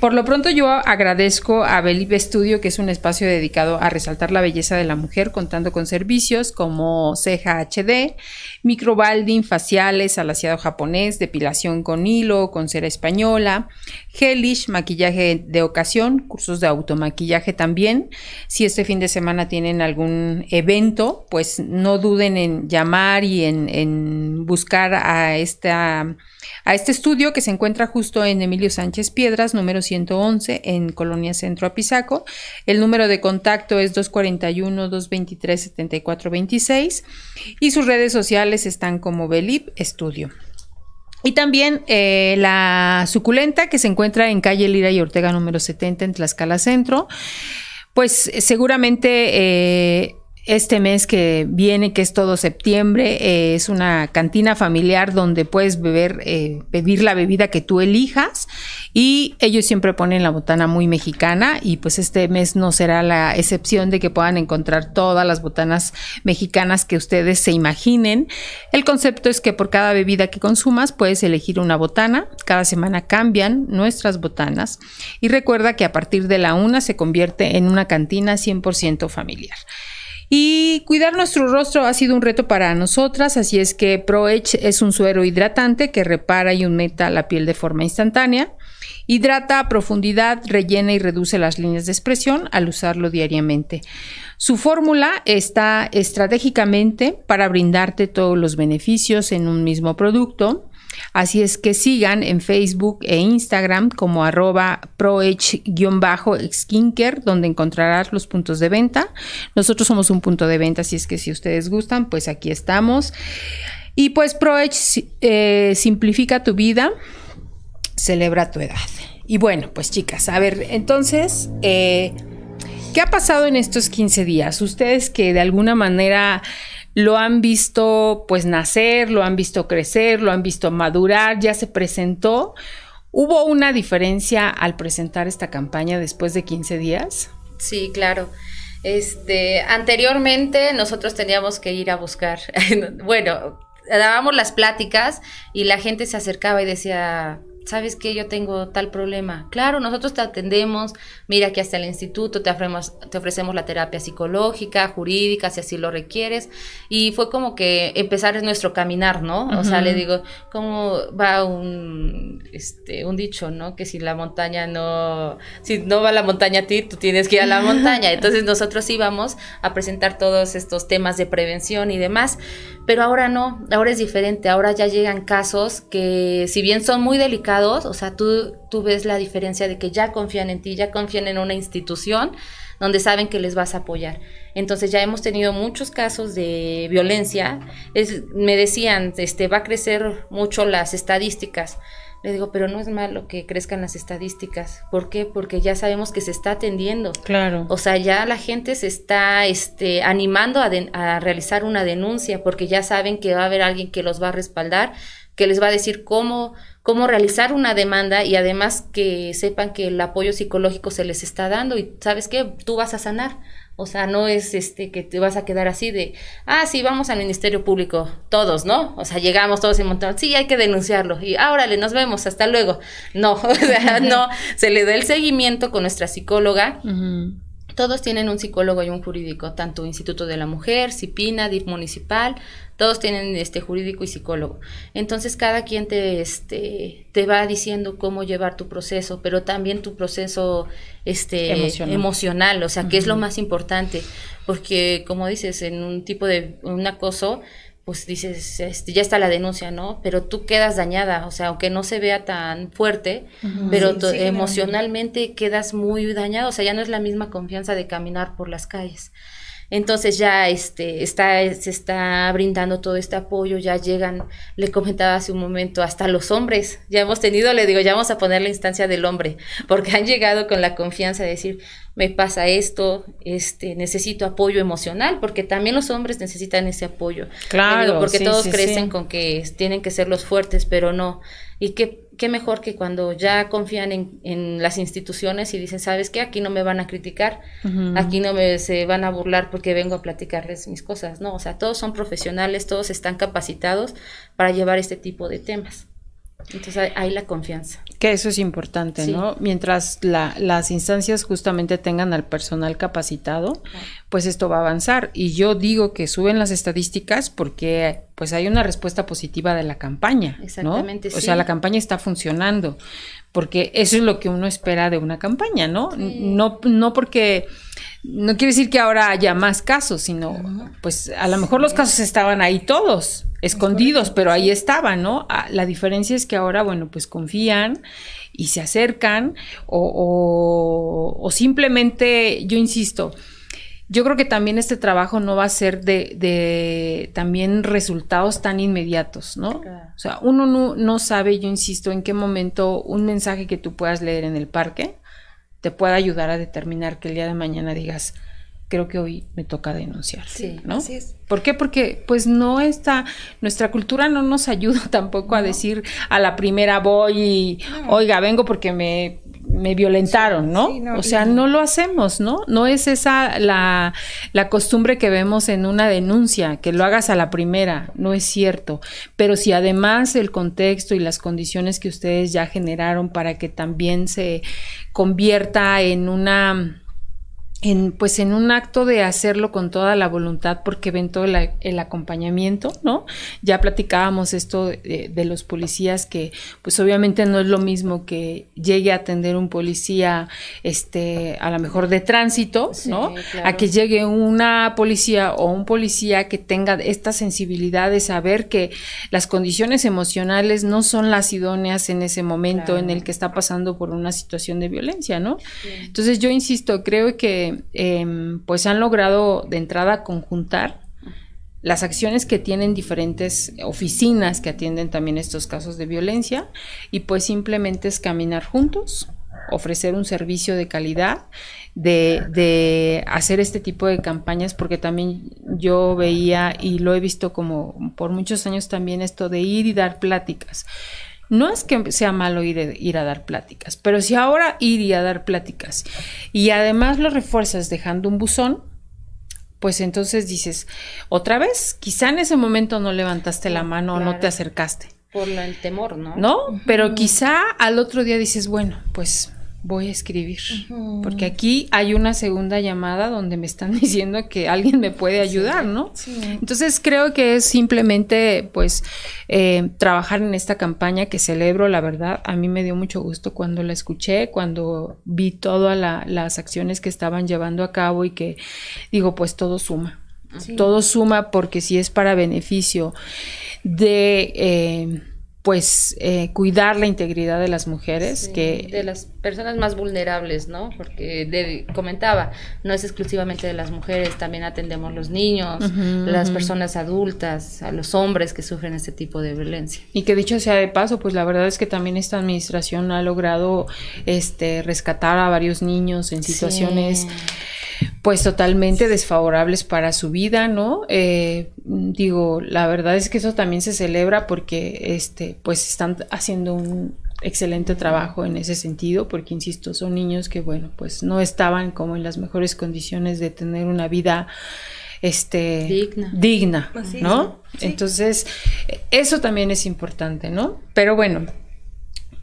Por lo pronto yo agradezco a Belib Studio, que es un espacio dedicado a resaltar la belleza de la mujer, contando con servicios como ceja HD, microbalding, faciales, alaciado japonés, depilación con hilo, con cera española, gelish, maquillaje de ocasión, cursos de automaquillaje también. Si este fin de semana tienen algún evento, pues no duden en llamar y en, en buscar a esta a este estudio que se encuentra justo en Emilio Sánchez Piedras, número 111, en Colonia Centro Apizaco. El número de contacto es 241-223-7426 y sus redes sociales están como Belip Estudio. Y también eh, la suculenta que se encuentra en calle Lira y Ortega número 70 en Tlaxcala Centro. Pues seguramente eh, este mes que viene, que es todo septiembre, eh, es una cantina familiar donde puedes beber, eh, pedir la bebida que tú elijas y ellos siempre ponen la botana muy mexicana y pues este mes no será la excepción de que puedan encontrar todas las botanas mexicanas que ustedes se imaginen. El concepto es que por cada bebida que consumas puedes elegir una botana, cada semana cambian nuestras botanas y recuerda que a partir de la una se convierte en una cantina 100% familiar. Y cuidar nuestro rostro ha sido un reto para nosotras, así es que ProEdge es un suero hidratante que repara y humecta la piel de forma instantánea. Hidrata a profundidad, rellena y reduce las líneas de expresión al usarlo diariamente. Su fórmula está estratégicamente para brindarte todos los beneficios en un mismo producto. Así es que sigan en Facebook e Instagram como arroba proedge-skincare, donde encontrarás los puntos de venta. Nosotros somos un punto de venta, así es que si ustedes gustan, pues aquí estamos. Y pues ProEdge eh, simplifica tu vida, celebra tu edad. Y bueno, pues chicas, a ver, entonces, eh, ¿qué ha pasado en estos 15 días? Ustedes que de alguna manera lo han visto pues nacer, lo han visto crecer, lo han visto madurar, ya se presentó. ¿Hubo una diferencia al presentar esta campaña después de 15 días? Sí, claro. Este, anteriormente nosotros teníamos que ir a buscar, bueno, dábamos las pláticas y la gente se acercaba y decía, ¿sabes qué? Yo tengo tal problema. Claro, nosotros te atendemos, mira que hasta el instituto te ofrecemos, te ofrecemos la terapia psicológica, jurídica, si así lo requieres. Y fue como que empezar es nuestro caminar, ¿no? O sea, le digo, ¿cómo va un, este, un dicho, ¿no? Que si la montaña no, si no va la montaña a ti, tú tienes que ir a la montaña. Entonces nosotros íbamos a presentar todos estos temas de prevención y demás, pero ahora no, ahora es diferente, ahora ya llegan casos que si bien son muy delicados, o sea, tú, tú ves la diferencia de que ya confían en ti, ya confían en una institución donde saben que les vas a apoyar. Entonces ya hemos tenido muchos casos de violencia. me decían, este, va a crecer mucho las estadísticas. Le digo, pero no es malo que crezcan las estadísticas. ¿Por qué? Porque ya sabemos que se está atendiendo. Claro. O sea, ya la gente se está este, animando a, a realizar una denuncia porque ya saben que va a haber alguien que los va a respaldar, que les va a decir cómo cómo realizar una demanda y además que sepan que el apoyo psicológico se les está dando y sabes qué, tú vas a sanar. O sea, no es este que te vas a quedar así de, ah, sí, vamos al Ministerio Público, todos, ¿no? O sea, llegamos todos y montamos, sí, hay que denunciarlo y órale, nos vemos, hasta luego. No, o sea, no, se le da el seguimiento con nuestra psicóloga. Todos tienen un psicólogo y un jurídico, tanto Instituto de la Mujer, CIPINA, DIF municipal, todos tienen este jurídico y psicólogo. Entonces cada quien te este te va diciendo cómo llevar tu proceso, pero también tu proceso este emocional, o sea, que es lo más importante, porque como dices, en un tipo de un acoso pues dices, este, ya está la denuncia, ¿no? Pero tú quedas dañada, o sea, aunque no se vea tan fuerte, pero emocionalmente quedas muy dañado, o sea, ya no es la misma confianza de caminar por las calles. Entonces ya este, está, se está brindando todo este apoyo, ya llegan, le comentaba hace un momento, hasta los hombres, ya hemos tenido, le digo, ya vamos a poner la instancia del hombre, porque han llegado con la confianza de decir, me pasa esto, este, necesito apoyo emocional, porque también los hombres necesitan ese apoyo. Claro. porque todos crecen con que tienen que ser los fuertes, pero no. Y qué, qué mejor que cuando ya confían en, en, las instituciones y dicen, ¿sabes qué? Aquí no me van a criticar, aquí no me se van a burlar porque vengo a platicarles mis cosas, ¿no? O sea, todos son profesionales, todos están capacitados para llevar este tipo de temas. Entonces hay, la confianza. Que eso es importante, ¿no? Mientras las instancias justamente tengan al personal capacitado, pues esto va a avanzar. Y yo digo que suben las estadísticas porque pues hay una respuesta positiva de la campaña. Exactamente. O sea, la campaña está funcionando. Porque eso es lo que uno espera de una campaña, ¿no? No, no porque no quiere decir que ahora haya más casos, sino pues a lo mejor los casos estaban ahí todos escondidos, pero ahí estaban, ¿no? Ah, la diferencia es que ahora, bueno, pues confían y se acercan o, o, simplemente, yo insisto, yo creo que también este trabajo no va a ser de, de también resultados tan inmediatos, ¿no? O sea, uno no, no, sabe, yo insisto, en qué momento un mensaje que tú puedas leer en el parque te pueda ayudar a determinar que el día de mañana digas, creo que hoy me toca denunciar, sí, ¿no? Así es. ¿Por qué? Porque pues no está, nuestra cultura no nos ayuda tampoco a decir a la primera voy y, oiga, vengo porque me, me violentaron, ¿no? o sea, no lo hacemos, ¿no? No es esa la, la costumbre que vemos en una denuncia, que lo hagas a la primera, no es cierto. Pero si además el contexto y las condiciones que ustedes ya generaron para que también se convierta en una en, pues en un acto de hacerlo con toda la voluntad porque ven todo el, acompañamiento, ¿no? Ya platicábamos esto de, los policías que pues obviamente no es lo mismo que llegue a atender un policía este a lo mejor de tránsito, ¿no? A que llegue una policía o un policía que tenga esta sensibilidad de saber que las condiciones emocionales no son las idóneas en ese momento en el que está pasando por una situación de violencia, ¿no? Entonces yo insisto, creo que Em, pues han logrado de entrada conjuntar las acciones que tienen diferentes oficinas que atienden también estos casos de violencia y pues simplemente es caminar juntos ofrecer un servicio de calidad, de, de, hacer este tipo de campañas, porque también yo veía y lo he visto como por muchos años también esto de ir y dar pláticas. No es que sea malo ir, ir a dar pláticas, pero si ahora ir y a dar pláticas y además lo refuerzas dejando un buzón, pues entonces dices, otra vez, quizá en ese momento no levantaste la mano o no te acercaste. Por el temor, ¿no? No, pero quizá al otro día dices, bueno, pues voy a escribir, porque aquí hay una segunda llamada donde me están diciendo que alguien me puede ayudar, ¿no? Entonces creo que es simplemente, pues, eh, trabajar en esta campaña que celebro, la verdad, a mí me dio mucho gusto cuando la escuché, cuando vi todas las acciones que estaban llevando a cabo y que digo, pues todo suma. Todo suma porque si es para beneficio de eh, pues eh, cuidar la integridad de las mujeres que de las personas más vulnerables no porque comentaba no es exclusivamente de las mujeres también atendemos los niños las personas adultas a los hombres que sufren este tipo de violencia. Y que dicho sea de paso pues la verdad es que también esta administración ha logrado este rescatar a varios niños en situaciones pues totalmente desfavorables para su vida, ¿no? Eh, digo, la verdad es que eso también se celebra porque, este, pues están haciendo un excelente trabajo en ese sentido, porque insisto, son niños que, bueno, pues no estaban como en las mejores condiciones de tener una vida este digna, digna ¿no? Entonces, eso también es importante, ¿no? Pero bueno,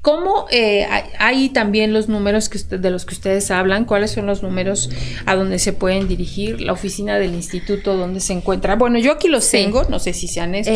¿Cómo eh, hay también los números que de los que ustedes hablan? ¿Cuáles son los números a donde se pueden dirigir? La oficina del instituto, ¿dónde se encuentra? Bueno, yo aquí los tengo, no sé si sean estos.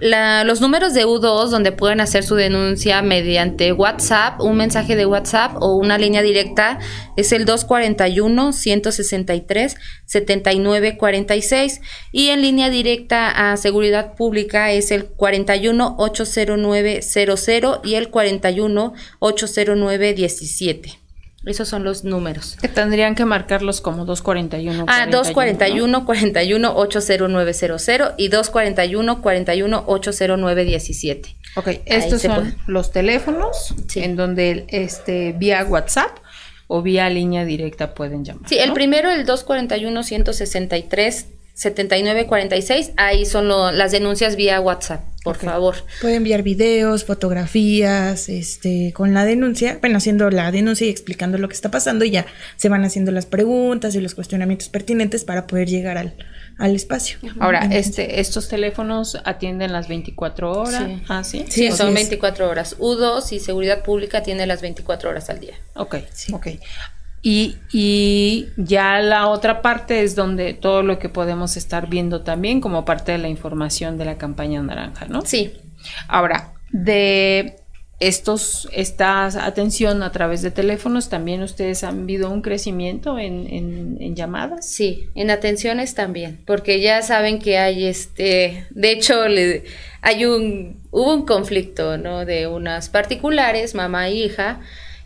los números de U2, donde pueden hacer su denuncia mediante WhatsApp, un mensaje de WhatsApp o una línea directa, es el 241-163-7946. Y en línea directa a Seguridad Pública es el 41-80900 y el 40 41 809 17. Esos son los números. Que tendrían que marcarlos como 241. Ah, 241 41 80900 y 241 41 809 17. Ok, estos son los teléfonos en donde este vía WhatsApp o vía línea directa pueden llamar. Sí, el primero el 241 163 7946, ahí son las denuncias vía WhatsApp, por favor. Puede enviar videos, fotografías, este, con la denuncia, bueno, haciendo la denuncia y explicando lo que está pasando y ya se van haciendo las preguntas y los cuestionamientos pertinentes para poder llegar al, al espacio. Ahora, este, estos teléfonos atienden las 24 horas. Sí, ¿Ah, sí? sí son 24 horas. U2 y Seguridad Pública tiene las 24 horas al día. Ok, sí. ok. Y, y, ya la otra parte es donde todo lo que podemos estar viendo también como parte de la información de la campaña naranja, ¿no? Sí. Ahora, de estos, esta atención a través de teléfonos, ¿también ustedes han visto un crecimiento en, en, llamadas? Sí, en atenciones también, porque ya saben que hay este, de hecho, le, hay un, hubo un conflicto, ¿no? De unas particulares, mamá e hija,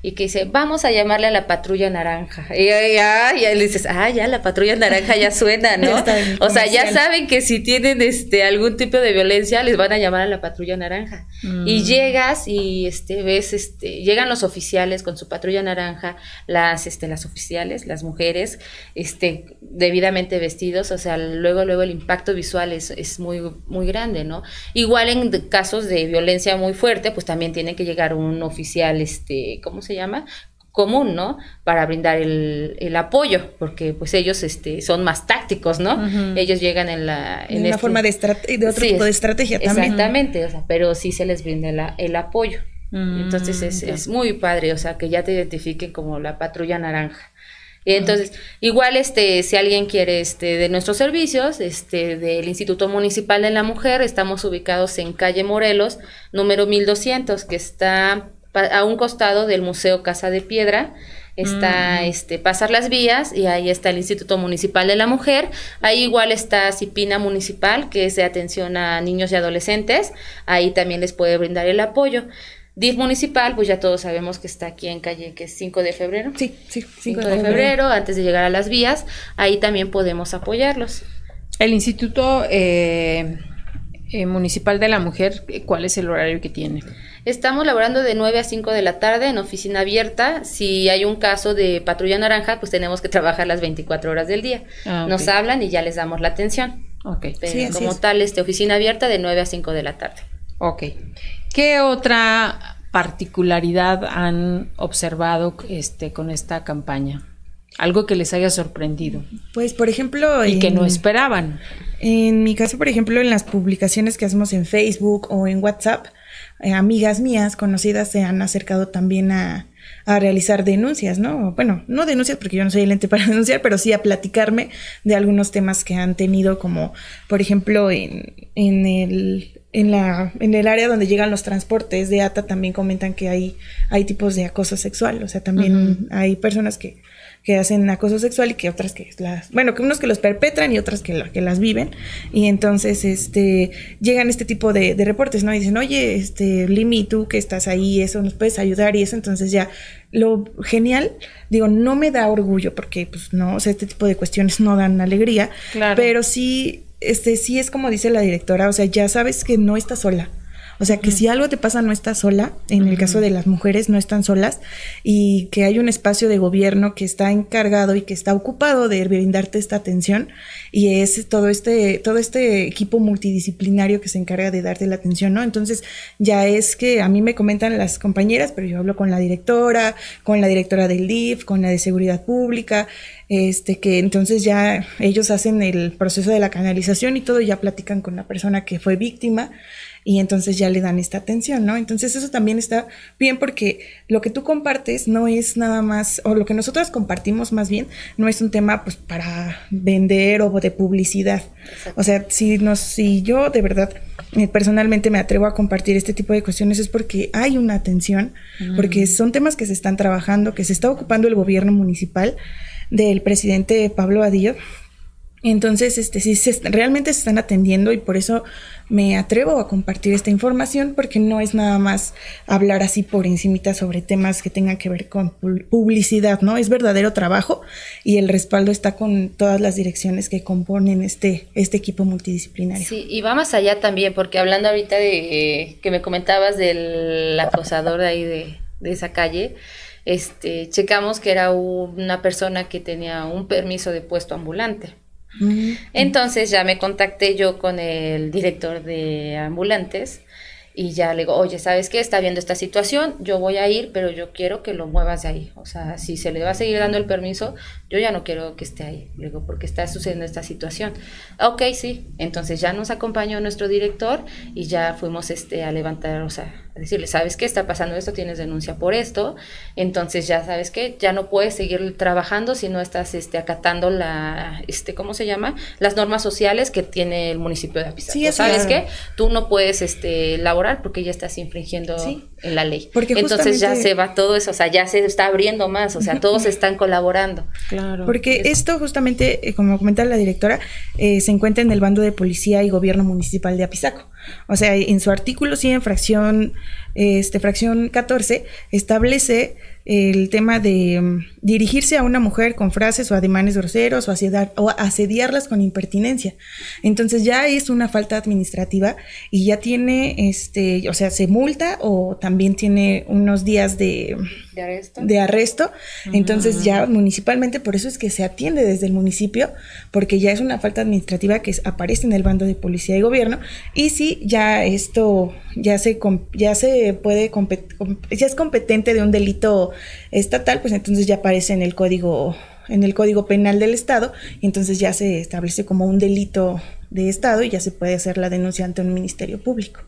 y que dice, vamos a llamarle a la patrulla naranja. Y ya, ya, le dices, ah, ya la patrulla naranja ya suena, ¿no? o sea, ya saben que si tienen este algún tipo de violencia, les van a llamar a la patrulla naranja. Y mm. llegas y este ves, este, llegan los oficiales con su patrulla naranja, las, este, las oficiales, las mujeres, este, debidamente vestidos, o sea, luego, luego el impacto visual es, es muy, muy grande, ¿no? Igual en casos de violencia muy fuerte, pues también tiene que llegar un oficial, este, ¿cómo se llama? común, ¿no? Para brindar el, el, apoyo, porque pues ellos este, son más tácticos, ¿no? Ellos llegan en la... En, una este forma de, de otro tipo de estrategia también. Exactamente, o sea, pero sí se les brinda el apoyo. Mm, entonces es, es, muy padre, o sea, que ya te identifiquen como la patrulla naranja. Y entonces, igual este, si alguien quiere este, de nuestros servicios, este, del Instituto Municipal de la Mujer, estamos ubicados en calle Morelos, número 1200, que está a un costado del Museo Casa de Piedra está mm. este pasar las vías y ahí está el Instituto Municipal de la Mujer, ahí igual está Cipina Municipal, que es de atención a niños y adolescentes, ahí también les puede brindar el apoyo. DIF municipal, pues ya todos sabemos que está aquí en calle, que es 5 de febrero. Sí, sí, 5 de, febrero, antes de llegar a las vías, ahí también podemos apoyarlos. El instituto eh, eh, municipal de la mujer, ¿cuál es el horario que tiene? Estamos laborando de 9 a 5 de la tarde en oficina abierta. Si hay un caso de patrulla naranja, pues tenemos que trabajar las 24 horas del día. Ah, Nos hablan y ya les damos la atención. Ok. Pero como tal, este, oficina abierta de 9 a 5 de la tarde. Ok. ¿Qué otra particularidad han observado este, con esta campaña? Algo que les haya sorprendido. Pues, por ejemplo... Y que no esperaban. En mi caso, por ejemplo, en las publicaciones que hacemos en Facebook o en WhatsApp, eh, amigas mías conocidas se han acercado también a, a realizar denuncias, ¿no? Bueno, no denuncias porque yo no soy el ente para denunciar, pero sí a platicarme de algunos temas que han tenido, como por ejemplo en, en el en la en el área donde llegan los transportes de ATA también comentan que hay hay tipos de acoso sexual, o sea, también hay personas que que hacen acoso sexual y que otras que las, bueno, que unos que los perpetran y otras que, que las viven. Y entonces, este, llegan este tipo de, reportes, ¿no? Y dicen, oye, este, Limi, tú que estás ahí, eso nos puedes ayudar y eso. Entonces ya, lo genial, digo, no me da orgullo porque, pues, no, o sea, este tipo de cuestiones no dan alegría, pero sí, este, sí es como dice la directora, o sea, ya sabes que no estás sola. O sea, que si algo te pasa no estás sola, en el caso de las mujeres no están solas y que hay un espacio de gobierno que está encargado y que está ocupado de brindarte esta atención y es todo este todo este equipo multidisciplinario que se encarga de darte la atención, ¿no? Entonces, ya es que a mí me comentan las compañeras, pero yo hablo con la directora, con la directora del DIF, con la de seguridad pública, este que entonces ya ellos hacen el proceso de la canalización y todo, ya platican con la persona que fue víctima y entonces ya le dan esta atención, ¿no? Entonces eso también está bien porque lo que tú compartes no es nada más, o lo que nosotros compartimos más bien, no es un tema pues para vender o de publicidad. O sea, si, nos, si yo de verdad eh, personalmente me atrevo a compartir este tipo de cuestiones es porque hay una atención, porque son temas que se están trabajando, que se está ocupando el gobierno municipal del presidente Pablo Adillo entonces, este, sí, se, realmente se están atendiendo y por eso me atrevo a compartir esta información porque no es nada más hablar así por encimita sobre temas que tengan que ver con publicidad, ¿no? Es verdadero trabajo y el respaldo está con todas las direcciones que componen este, este equipo multidisciplinario. Sí, y va más allá también porque hablando ahorita de que me comentabas del acosador de ahí de, de esa calle, este, checamos que era una persona que tenía un permiso de puesto ambulante. Entonces ya me contacté yo con el director de ambulantes y ya le digo, oye, ¿sabes qué? Está viendo esta situación, yo voy a ir, pero yo quiero que lo muevas de ahí. O sea, si se le va a seguir dando el permiso, yo ya no quiero que esté ahí. Le digo, porque está sucediendo esta situación. Ok, sí. Entonces ya nos acompañó nuestro director y ya fuimos este, a levantar, o sea, decirle, ¿sabes qué? Está pasando esto, tienes denuncia por esto, entonces ya sabes que ya no puedes seguir trabajando si no estás este, acatando la, este, ¿cómo se llama? Las normas sociales que tiene el municipio de Apizaco. Sí, ¿Sabes qué? Tú no puedes este, laborar porque ya estás infringiendo en la ley. Porque entonces ya se va todo eso, o sea, ya se está abriendo más, o sea, todos están colaborando. Claro. Porque esto justamente, eh, como comenta la directora, eh, se encuentra en el bando de policía y gobierno municipal de Apizaco. O sea, en su artículo sí, en fracción, este, fracción 14, establece el tema de mm, dirigirse a una mujer con frases o ademanes groseros o, o asediarlas con impertinencia. Entonces ya es una falta administrativa y ya tiene, este, o sea, se multa o también tiene unos días de, de arresto. Entonces ya municipalmente, por eso es que se atiende desde el municipio, porque ya es una falta administrativa que aparece en el bando de policía y gobierno. Y si ya esto ya se, ya se puede, ya es competente de un delito estatal, pues entonces ya aparece en el código en el Código Penal del Estado y entonces ya se establece como un delito de Estado y ya se puede hacer la denuncia ante un ministerio público.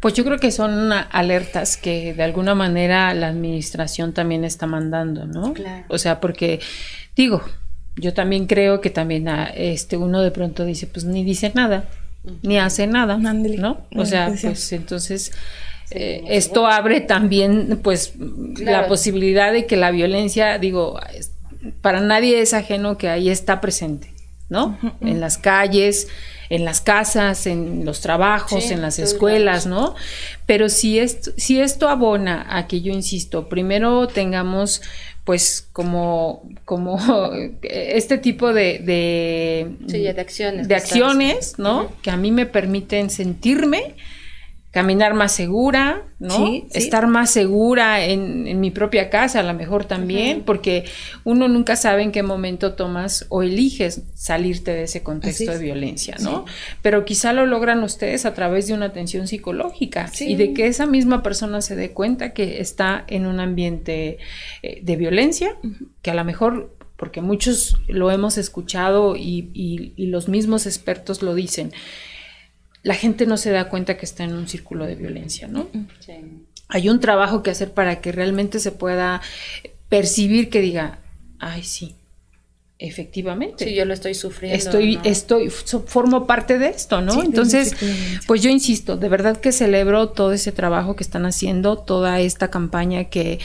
Pues yo creo que son alertas que de alguna manera la administración también está mandando, ¿no? Claro. O sea, porque digo, yo también creo que también ah, este uno de pronto dice, pues ni dice nada, ni hace nada, ¿no? O sea, pues entonces eh, esto abre también pues la posibilidad de que la violencia, digo, para nadie es ajeno que ahí está presente, ¿no? En las calles, en las casas, en los trabajos, en las escuelas, ¿no? Pero si esto, si esto abona a que yo insisto, primero tengamos pues como, como este tipo de, de, de acciones. De acciones, ¿no? Que a mí me permiten sentirme caminar más segura, ¿no? Estar más segura en, mi propia casa, a lo mejor también, porque uno nunca sabe en qué momento tomas o eliges salirte de ese contexto de violencia, ¿no? Pero quizá lo logran ustedes a través de una atención psicológica y de que esa misma persona se dé cuenta que está en un ambiente eh, de violencia, que a lo mejor porque muchos lo hemos escuchado y, y los mismos expertos lo dicen, la gente no se da cuenta que está en un círculo de violencia, ¿no? Hay un trabajo que hacer para que realmente se pueda percibir que diga, ay, sí, efectivamente. Sí, yo lo estoy sufriendo. Estoy, estoy, formo parte de esto, ¿no? Entonces, pues yo insisto, de verdad que celebro todo ese trabajo que están haciendo, toda esta campaña que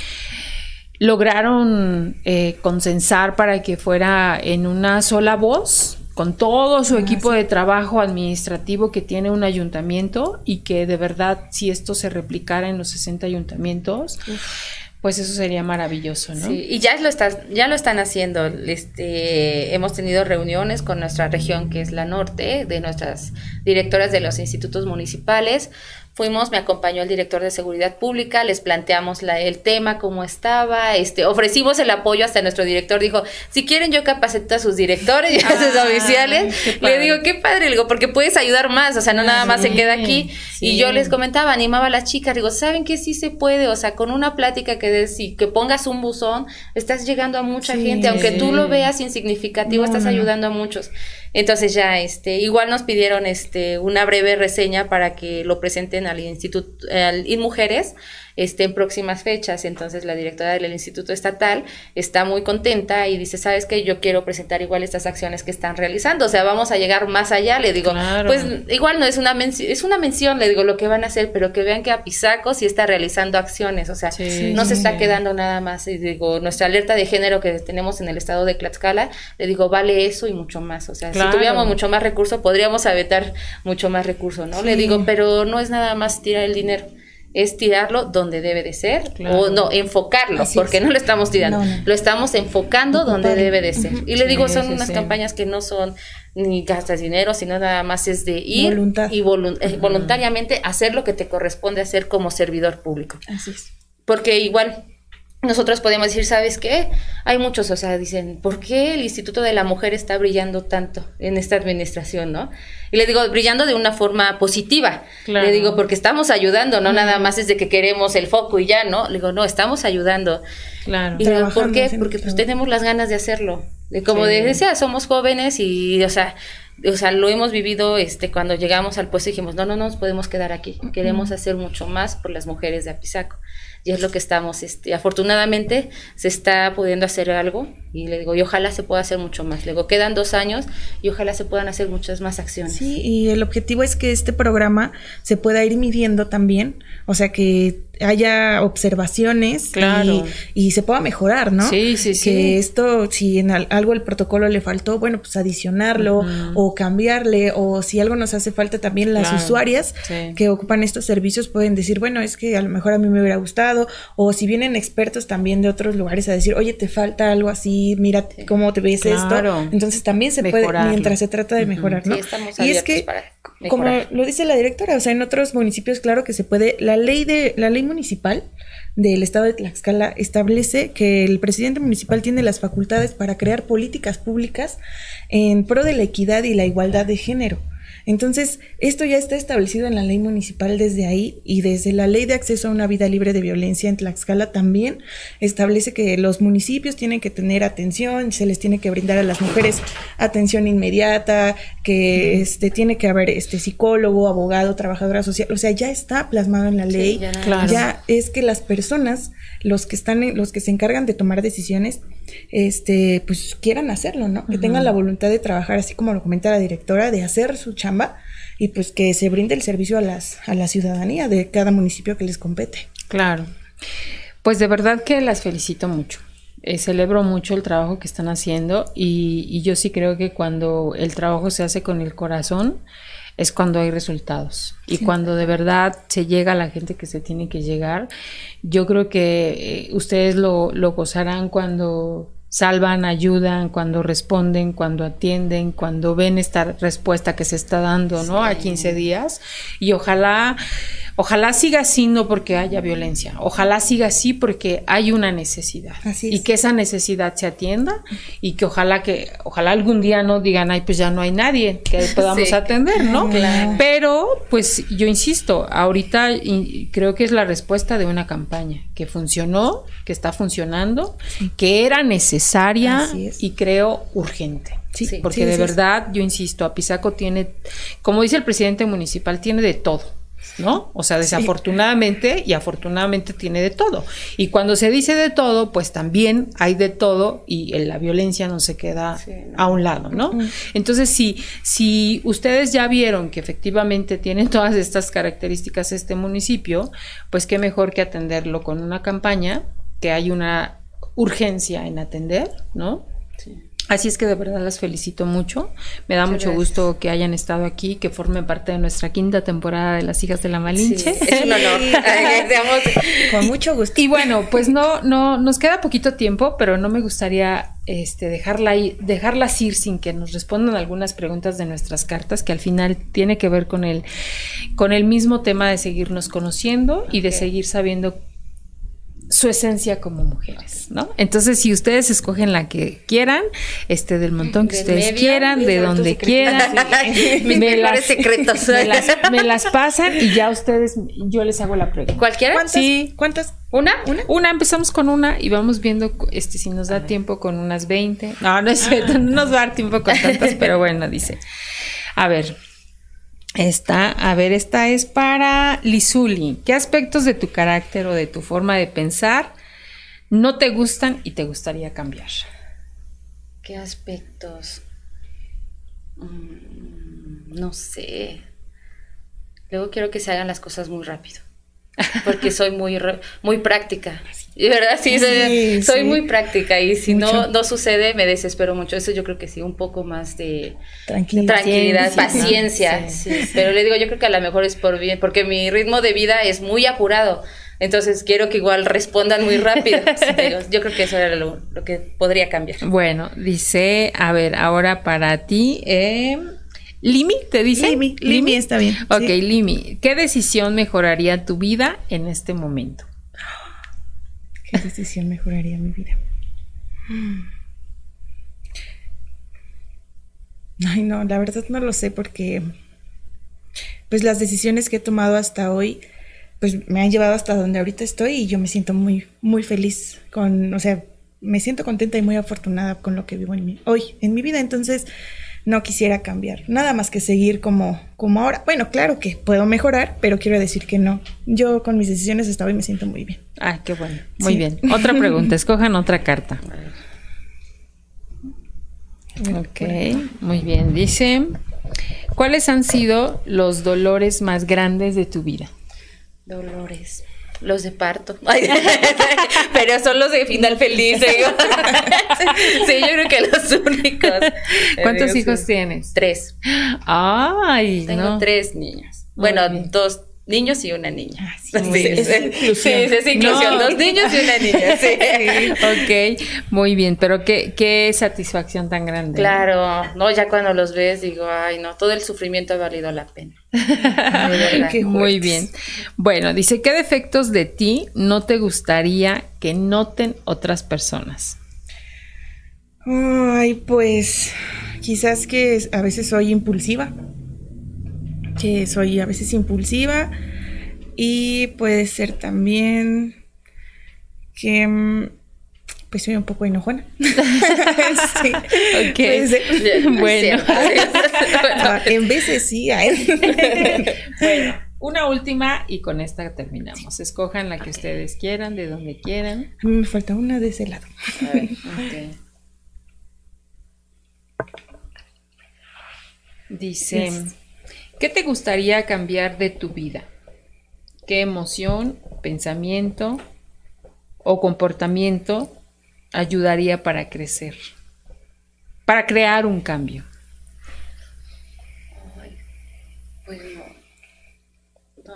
lograron eh, consensar para que fuera en una sola voz con todo su ah, equipo de trabajo administrativo que tiene un ayuntamiento y que de verdad si esto se replicara en los 60 ayuntamientos, pues eso sería maravilloso, ¿no? Sí, y ya lo, está, ya lo están haciendo. Este, hemos tenido reuniones con nuestra región, que es la norte, de nuestras directoras de los institutos municipales, Fuimos, me acompañó el director de seguridad pública, les planteamos la, el tema, cómo estaba, este, ofrecimos el apoyo hasta nuestro director dijo, si quieren yo capacito a sus directores y a sus ah, oficiales. Le digo, qué padre, digo, porque puedes ayudar más, o sea, no nada más se queda aquí. Y yo les comentaba, animaba a las chicas, digo, ¿saben que sí se puede? O sea, con una plática que des y que pongas un buzón, estás llegando a mucha gente, aunque tú lo veas insignificativo, estás ayudando a muchos. Entonces ya, este, igual nos pidieron, este, una breve reseña para que lo presenten al Instituto, al InMujeres, este, en próximas fechas. Entonces la directora del Instituto Estatal está muy contenta y dice, ¿sabes qué? Yo quiero presentar igual estas acciones que están realizando. O sea, vamos a llegar más allá. Le digo, pues igual no es una mención, es una mención, le digo, lo que van a hacer, pero que vean que Apizaco sí está realizando acciones. O sea, no se está quedando nada más. Y digo, nuestra alerta de género que tenemos en el estado de Tlaxcala, le digo, vale eso y mucho más. O sea, si tuviéramos mucho más recursos, podríamos aventar mucho más recursos, ¿no? Le digo, pero no es nada más tirar el dinero es tirarlo donde debe de ser o no, enfocarlo, porque no lo estamos tirando, lo estamos enfocando donde debe de ser. Y le digo, son unas campañas que no son ni gastas dinero, sino nada más es de ir y eh, voluntariamente hacer lo que te corresponde hacer como servidor público. Así es. Porque igual nosotros podemos decir, ¿sabes qué? Hay muchos, o sea, dicen, ¿por qué el Instituto de la Mujer está brillando tanto en esta administración, no? Y le digo, brillando de una forma positiva. Le digo, porque estamos ayudando, no nada más es de que queremos el foco y ya, ¿no? Le digo, no, estamos ayudando. Claro. Y digo, ¿por qué? Porque pues tenemos las ganas de hacerlo. De, como decía, somos jóvenes y, o sea, o sea, lo hemos vivido este cuando llegamos al puesto y dijimos, no, no, no nos podemos quedar aquí. Queremos hacer mucho más por las mujeres de Apizaco y es lo que estamos, este, afortunadamente se está pudiendo hacer algo y le digo, y ojalá se pueda hacer mucho más. Le digo, quedan dos años y ojalá se puedan hacer muchas más acciones. Sí, y el objetivo es que este programa se pueda ir midiendo también, o sea, que haya observaciones y, se pueda mejorar, ¿no? Sí, sí, sí. Que esto, si en algo el protocolo le faltó, bueno, pues adicionarlo o cambiarle, o si algo nos hace falta también las usuarias que ocupan estos servicios pueden decir, bueno, es que a lo mejor a mí me hubiera gustado, o si vienen expertos también de otros lugares a decir, oye, te falta algo así, mira cómo te ves esto. Entonces también se puede, mientras se trata de mejorar, ¿no? y es que, como lo dice la directora, o sea, en otros municipios, claro que se puede, la ley de, la ley municipal del estado de Tlaxcala establece que el presidente municipal tiene las facultades para crear políticas públicas en pro de la equidad y la igualdad de género. Entonces, esto ya está establecido en la ley municipal desde ahí y desde la ley de acceso a una vida libre de violencia en Tlaxcala también establece que los municipios tienen que tener atención, se les tiene que brindar a las mujeres atención inmediata, que este tiene que haber este psicólogo, abogado, trabajadora social, o sea, ya está plasmado en la ley. ya, ya es que las personas, los que están los que se encargan de tomar decisiones este, pues quieran hacerlo, ¿no? Que tengan la voluntad de trabajar, así como lo comenta la directora, de hacer su chamba y pues que se brinde el servicio a las a la ciudadanía de cada municipio que les compete. Claro. Pues de verdad que las felicito mucho. Eh, celebro mucho el trabajo que están haciendo y, y yo sí creo que cuando el trabajo se hace con el corazón, es cuando hay resultados y cuando de verdad se llega a la gente que se tiene que llegar. Yo creo que eh, ustedes lo, lo gozarán cuando salvan, ayudan, cuando responden, cuando atienden, cuando ven esta respuesta que se está dando, ¿no? A 15 días. Y ojalá Ojalá siga así no porque haya violencia, ojalá siga así porque hay una necesidad y que esa necesidad se atienda y que ojalá que ojalá algún día no digan, "Ay, pues ya no hay nadie que podamos atender", ¿no? Pero pues yo insisto, ahorita creo que es la respuesta de una campaña que funcionó, que está funcionando, que era necesaria y creo urgente. Sí, porque de verdad, yo insisto, Apizaco tiene, como dice el presidente municipal, tiene de todo ¿no? O sea, desafortunadamente y afortunadamente tiene de todo. Y cuando se dice de todo, pues también hay de todo y la violencia no se queda a un lado, ¿no? Entonces, si, si ustedes ya vieron que efectivamente tienen todas estas características este municipio, pues qué mejor que atenderlo con una campaña, que hay una urgencia en atender, ¿no? Sí. Así es que de verdad las felicito mucho. Me da mucho gusto que hayan estado aquí, que formen parte de nuestra quinta temporada de Las Hijas de la Malinche. es un honor. Con mucho gusto. Y bueno, pues no, no, nos queda poquito tiempo, pero no me gustaría este, dejarla dejarlas ir sin que nos respondan algunas preguntas de nuestras cartas, que al final tiene que ver con el, con el mismo tema de seguirnos conociendo y de seguir sabiendo su esencia como mujeres, ¿no? Entonces, si ustedes escogen la que quieran, este del montón que ustedes quieran, de donde quieran, me, las, secretos. Me las, pasan y ya ustedes, yo les hago la pregunta. ¿Cualquiera? ¿Cuántas? Sí. ¿Cuántas? ¿Una? ¿Una? Una, empezamos con una y vamos viendo este si nos da tiempo con unas 20. No, no es cierto, no nos va a dar tiempo con tantas, pero bueno, dice. A ver, esta, a ver, esta es para Lizuli. ¿Qué aspectos de tu carácter o de tu forma de pensar no te gustan y te gustaría cambiar? ¿Qué aspectos? Mm, no sé. Luego quiero que se hagan las cosas muy rápido porque soy muy, muy práctica. Y verdad, sí, soy, muy práctica y si no, no sucede me desespero mucho. Eso yo creo que sí, un poco más de tranquilidad, paciencia. Pero le digo, yo creo que a lo mejor es por bien, porque mi ritmo de vida es muy apurado. Entonces quiero que igual respondan muy rápido. yo creo que eso era lo, que podría cambiar. Bueno, dice, a ver, ahora para ti, eh, Limi, ¿te dice? Limi, Limi, está bien. Ok, Limi, ¿qué decisión mejoraría tu vida en este momento? ¿Qué decisión mejoraría mi vida? Ay, no, la verdad no lo sé porque pues las decisiones que he tomado hasta hoy pues me han llevado hasta donde ahorita estoy y yo me siento muy muy feliz con, o sea, me siento contenta y muy afortunada con lo que vivo en mi, hoy en mi vida, entonces no quisiera cambiar, nada más que seguir como, como ahora. Bueno, claro que puedo mejorar, pero quiero decir que no. Yo con mis decisiones hasta hoy me siento muy bien. Ah, qué bueno. Muy bien. Otra pregunta, escojan otra carta. Ok, muy bien. Dice, ¿cuáles han sido los dolores más grandes de tu vida? Dolores. Los de parto. Pero son los de final feliz. Digo. sí, yo creo que los únicos. ¿Cuántos hijos tienes? Tres. Ay, Tengo tres niños. Bueno, dos niños y una niña. Ah, sí, sí, es, es inclusión. Dos niños y una niña, sí. ok, muy bien, pero qué, qué satisfacción tan grande. Claro, no, ya cuando los ves digo, ay, no, todo el sufrimiento ha valido la pena. muy bien. Bueno, dice, ¿qué defectos de ti no te gustaría que noten otras personas? Ay, pues quizás que a veces soy impulsiva que soy a veces impulsiva y puede ser también que mm, pues soy un poco enojona. sí. Ok. Bueno. en veces sí. bueno, una última y con esta terminamos. Escojan la que ustedes quieran, de donde quieran. A mí me falta una de ese lado. A ver, Dice... ¿Qué te gustaría cambiar de tu vida? ¿Qué emoción, pensamiento o comportamiento ayudaría para crecer? Para crear un cambio.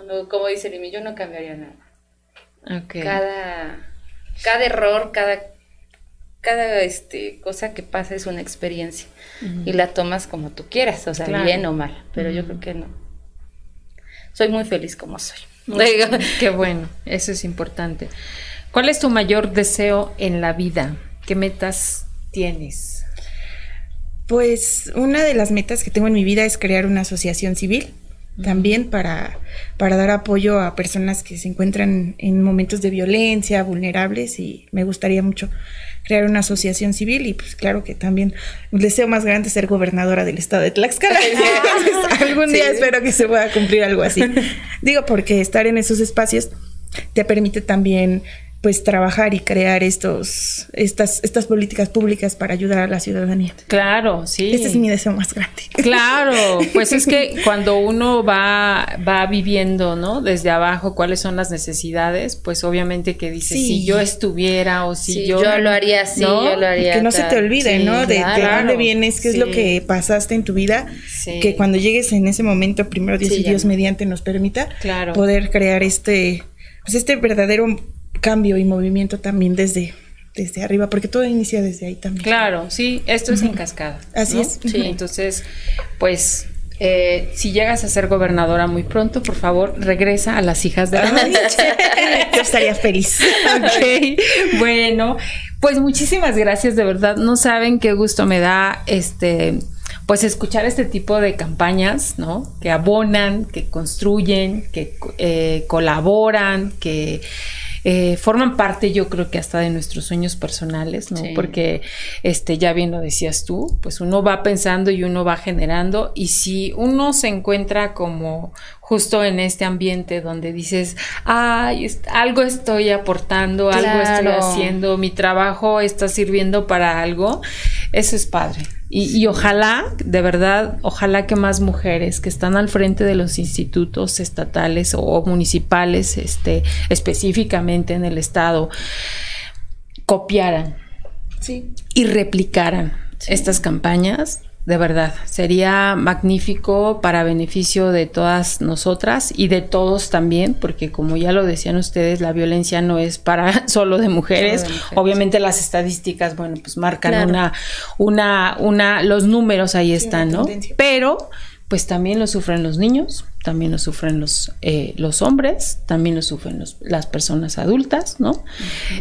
no, como dice Limi, yo no cambiaría nada. Cada, cada error, cada, cada este, cosa que pasa es una experiencia y la tomas como tú quieras, o sea, bien o mal, pero yo creo que no. Soy muy feliz como soy. Qué bueno, eso es importante. ¿Cuál es tu mayor deseo en la vida? ¿Qué metas tienes? Pues una de las metas que tengo en mi vida es crear una asociación civil también para, para dar apoyo a personas que se encuentran en momentos de violencia, vulnerables y me gustaría mucho crear una asociación civil y pues claro que también un deseo más grande es ser gobernadora del estado de Tlaxcala. Algún día espero que se pueda cumplir algo así. Digo, porque estar en esos espacios te permite también pues trabajar y crear estos estas estas políticas públicas para ayudar a la ciudadanía. Claro, sí. Ese es mi deseo más grande. Claro, pues es que cuando uno va va viviendo, ¿no? Desde abajo cuáles son las necesidades, pues obviamente que dice si yo estuviera o si yo yo lo haría así, yo lo haría. que no se te olvide, ¿no? De, dónde vienes, qué es lo que pasaste en tu vida, que cuando llegues en ese momento, primero Dios y Dios mediante nos permita poder crear este pues este verdadero cambio y movimiento también desde, desde arriba, porque todo inicia desde ahí también. Claro, sí, esto es en cascada. Así es. Sí, entonces, pues eh, si llegas a ser gobernadora muy pronto, por favor, regresa a las hijas de la Yo estaría feliz. ok, bueno, pues muchísimas gracias, de verdad. No saben qué gusto me da este pues escuchar este tipo de campañas, ¿no? Que abonan, que construyen, que eh, colaboran, que eh, forman parte yo creo que hasta de nuestros sueños personales, ¿no? Porque este, ya bien lo decías tú, pues uno va pensando y uno va generando y si uno se encuentra como justo en este ambiente donde dices, ay, algo estoy aportando, algo estoy haciendo, mi trabajo está sirviendo para algo, eso es padre. Y, ojalá, de verdad, ojalá que más mujeres que están al frente de los institutos estatales o municipales, este, específicamente en el estado, copiaran y replicaran estas campañas de verdad. Sería magnífico para beneficio de todas nosotras y de todos también, porque como ya lo decían ustedes, la violencia no es para solo de mujeres. Obviamente las estadísticas, bueno, pues marcan una, una, una, los números ahí están, ¿no? Pero pues también lo sufren los niños, también lo sufren los, eh, los hombres, también lo sufren las personas adultas, ¿no?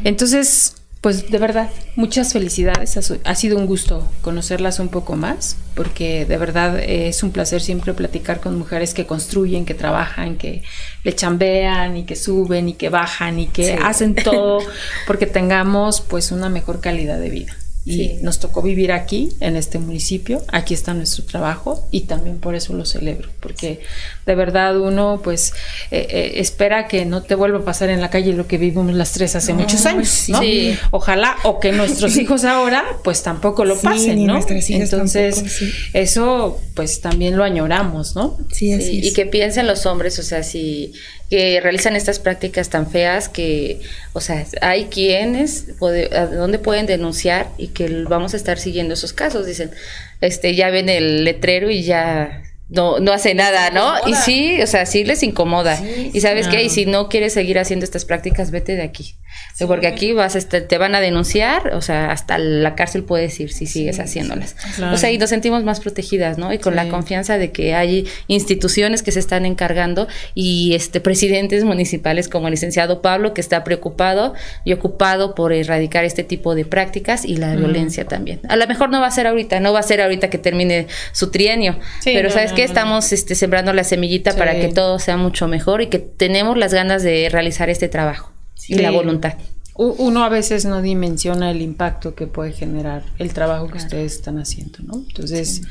Entonces, pues de verdad, muchas felicidades. Ha, sido un gusto conocerlas un poco más, porque de verdad es un placer siempre platicar con mujeres que construyen, que trabajan, que le chambean y que suben y que bajan y que hacen todo porque tengamos pues una mejor calidad de vida y nos tocó vivir aquí, en este municipio, aquí está nuestro trabajo y también por eso lo celebro, porque de verdad uno pues eh, eh, espera que no te vuelva a pasar en la calle lo que vivimos las tres hace muchos años, ¿no? Ojalá, o que nuestros hijos ahora pues tampoco lo pasen, ¿no? Entonces, eso pues también lo añoramos, ¿no? Sí, así Y que piensen los hombres, o sea, si que realizan estas prácticas tan feas que, o sea, hay quienes, a dónde pueden denunciar y que vamos a estar siguiendo esos casos. Dicen, este, ya ven el letrero y ya no, no hace nada, ¿no? Y sí, o sea, sí les incomoda. y sabes qué, y si no quieres seguir haciendo estas prácticas, vete de aquí porque aquí vas este, te van a denunciar, o sea, hasta la cárcel puedes ir si sigues haciéndolas. O sea, y nos sentimos más protegidas, ¿no? Y con la confianza de que hay instituciones que se están encargando y este presidentes municipales como el licenciado Pablo que está preocupado y ocupado por erradicar este tipo de prácticas y la violencia también. A lo mejor no va a ser ahorita, no va a ser ahorita que termine su trienio, pero sabes que estamos este, sembrando la semillita para que todo sea mucho mejor y que tenemos las ganas de realizar este trabajo y la voluntad. Uno a veces no dimensiona el impacto que puede generar el trabajo que ustedes están haciendo, ¿no? Entonces,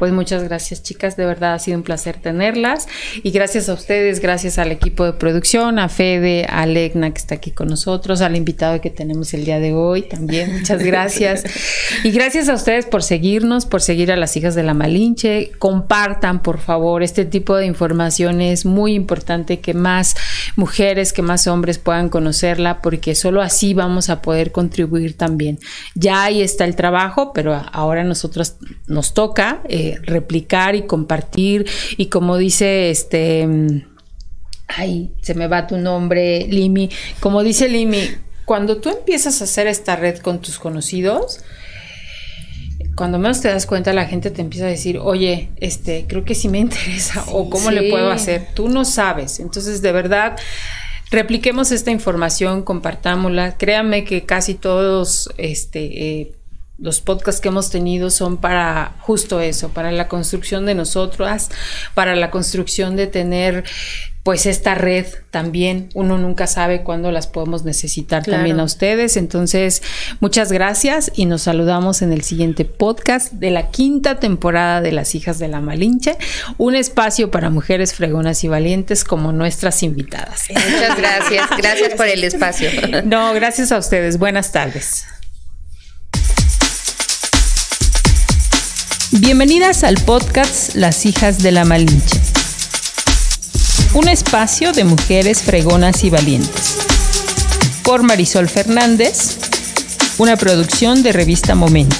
pues muchas gracias chicas, de verdad ha sido un placer tenerlas y gracias a ustedes, gracias al equipo de producción, a Fede, a Legna que está aquí con nosotros, al invitado que tenemos el día de hoy también, muchas gracias. y gracias a ustedes por seguirnos, por seguir a las hijas de la Malinche, compartan por favor este tipo de información, es muy importante que más mujeres, que más hombres puedan conocerla porque solo así vamos a poder contribuir también. Ya ahí está el trabajo, pero ahora nosotros nos toca. Eh, replicar y compartir y como dice este ay, se me va tu nombre, Limi. Como dice Limi, cuando tú empiezas a hacer esta red con tus conocidos, cuando menos te das cuenta, la gente te empieza a decir, oye, este, creo que sí me interesa, o cómo le puedo hacer. Tú no sabes. Entonces, de verdad, repliquemos esta información, compartámosla. Créanme que casi todos, este, eh, los podcasts que hemos tenido son para justo eso, para la construcción de nosotras, para la construcción de tener pues esta red también, uno nunca sabe cuándo las podemos necesitar también a ustedes. Entonces, muchas gracias y nos saludamos en el siguiente podcast de la quinta temporada de Las Hijas de la Malinche, un espacio para mujeres fregonas y valientes como nuestras invitadas. Muchas gracias, gracias por el espacio. No, gracias a ustedes. Buenas tardes. Bienvenidas al podcast Las Hijas de la Malinche un espacio de mujeres fregonas y valientes. Por Marisol Fernández, una producción de revista Momento.